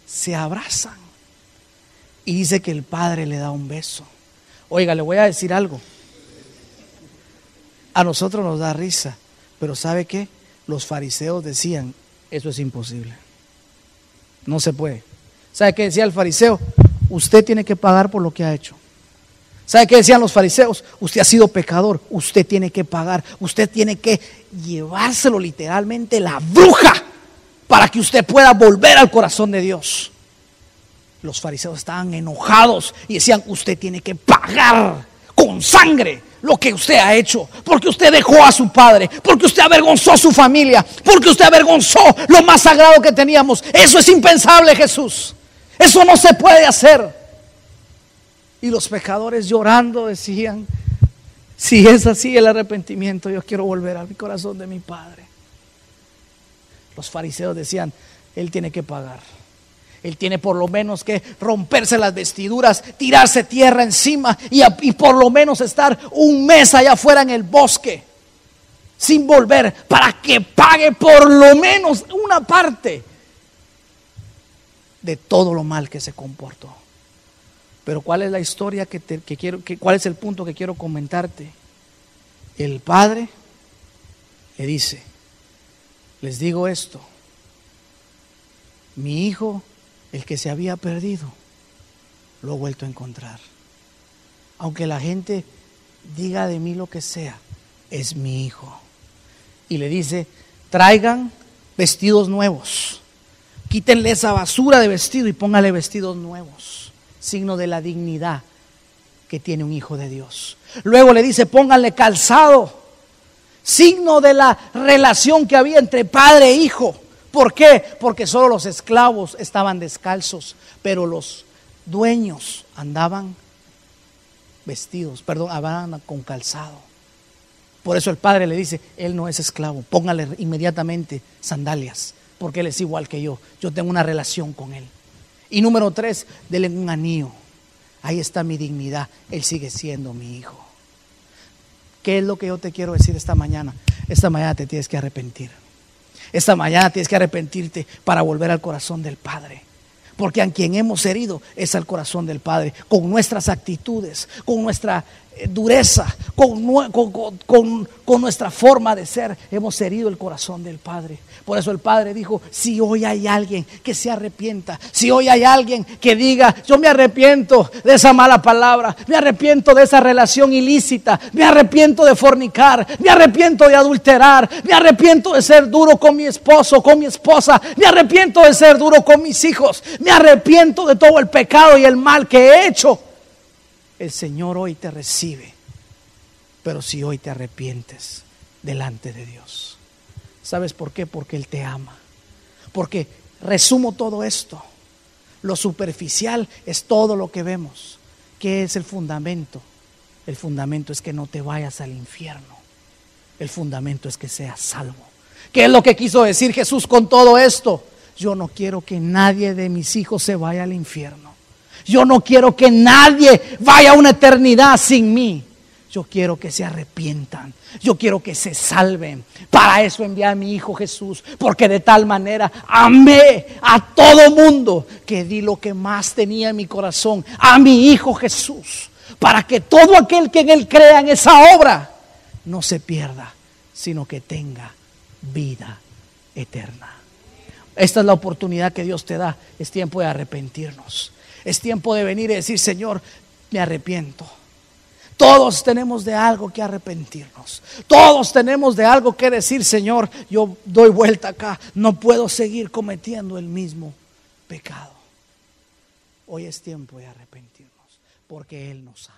Se abrazan. Y dice que el padre le da un beso. Oiga, le voy a decir algo. A nosotros nos da risa, pero ¿sabe qué? Los fariseos decían, eso es imposible. No se puede. ¿Sabe qué decía el fariseo? Usted tiene que pagar por lo que ha hecho. ¿Sabe qué decían los fariseos? Usted ha sido pecador, usted tiene que pagar, usted tiene que llevárselo literalmente la bruja para que usted pueda volver al corazón de Dios. Los fariseos estaban enojados y decían, usted tiene que pagar con sangre lo que usted ha hecho, porque usted dejó a su padre, porque usted avergonzó a su familia, porque usted avergonzó lo más sagrado que teníamos. Eso es impensable, Jesús. Eso no se puede hacer. Y los pecadores llorando decían, si es así el arrepentimiento, yo quiero volver a mi corazón de mi Padre. Los fariseos decían, Él tiene que pagar. Él tiene por lo menos que romperse las vestiduras, tirarse tierra encima y, por lo menos estar un mes allá afuera en el bosque sin volver para que pague por lo menos una parte de todo lo mal que se comportó. Pero ¿cuál es la historia que, quiero, que, cuál es el punto que quiero comentarte? El padre le dice, les digo esto, mi hijo, el que se había perdido, lo he vuelto a encontrar. Aunque la gente diga de mí lo que sea, es mi hijo. Y le dice, traigan vestidos nuevos, quítenle esa basura de vestido y póngale vestidos nuevos signo de la dignidad que tiene un hijo de Dios. Luego le dice, pónganle calzado, signo de la relación que había entre padre e hijo. ¿Por qué? Porque solo los esclavos estaban descalzos, pero los dueños andaban vestidos, perdón, andaban con calzado. Por eso el padre le dice, él no es esclavo, póngale inmediatamente sandalias, porque Él es igual que yo. Yo tengo una relación con Él. Y número tres, denle un anillo. Ahí está mi dignidad. Él sigue siendo mi hijo. ¿Qué es lo que yo te quiero decir esta mañana? Esta mañana te tienes que arrepentir. Esta mañana tienes que arrepentirte para volver al corazón del Padre. Porque a quien hemos herido es al corazón del Padre, con nuestras actitudes, con nuestra eh, dureza, con, con, con, nuestra forma de ser, hemos herido el corazón del Padre. Por eso el Padre dijo, si hoy hay alguien que se arrepienta, si hoy hay alguien que diga, yo me arrepiento de esa mala palabra, me arrepiento de esa relación ilícita, me arrepiento de fornicar, me arrepiento de adulterar, me arrepiento de ser duro con mi esposo, con mi esposa, me arrepiento de ser duro con mis hijos, me arrepiento de todo el pecado y el mal que he hecho el Señor hoy te recibe, pero si hoy te arrepientes delante de Dios. ¿Sabes por qué? Porque Él te ama. Porque resumo todo esto. Lo superficial es todo lo que vemos. ¿Qué es el fundamento? El fundamento es que no te vayas al infierno. El fundamento es que seas salvo. ¿Qué es lo que quiso decir Jesús con todo esto? Yo no quiero que nadie de mis hijos se vaya al infierno. Yo no quiero que nadie vaya a una eternidad sin mí. Yo quiero que se arrepientan. Yo quiero que se salven. Para eso envié a mi Hijo Jesús. Porque de tal manera amé a todo mundo que di lo que más tenía en mi corazón. A mi Hijo Jesús. Para que todo aquel que en Él crea en esa obra no se pierda, sino que tenga vida eterna. Esta es la oportunidad que Dios te da. Es tiempo de arrepentirnos. Es tiempo de venir y decir, Señor, me arrepiento. Todos tenemos de algo que arrepentirnos. Todos tenemos de algo que decir, Señor, yo doy vuelta acá. No puedo seguir cometiendo el mismo pecado. Hoy es tiempo de arrepentirnos porque Él nos ama.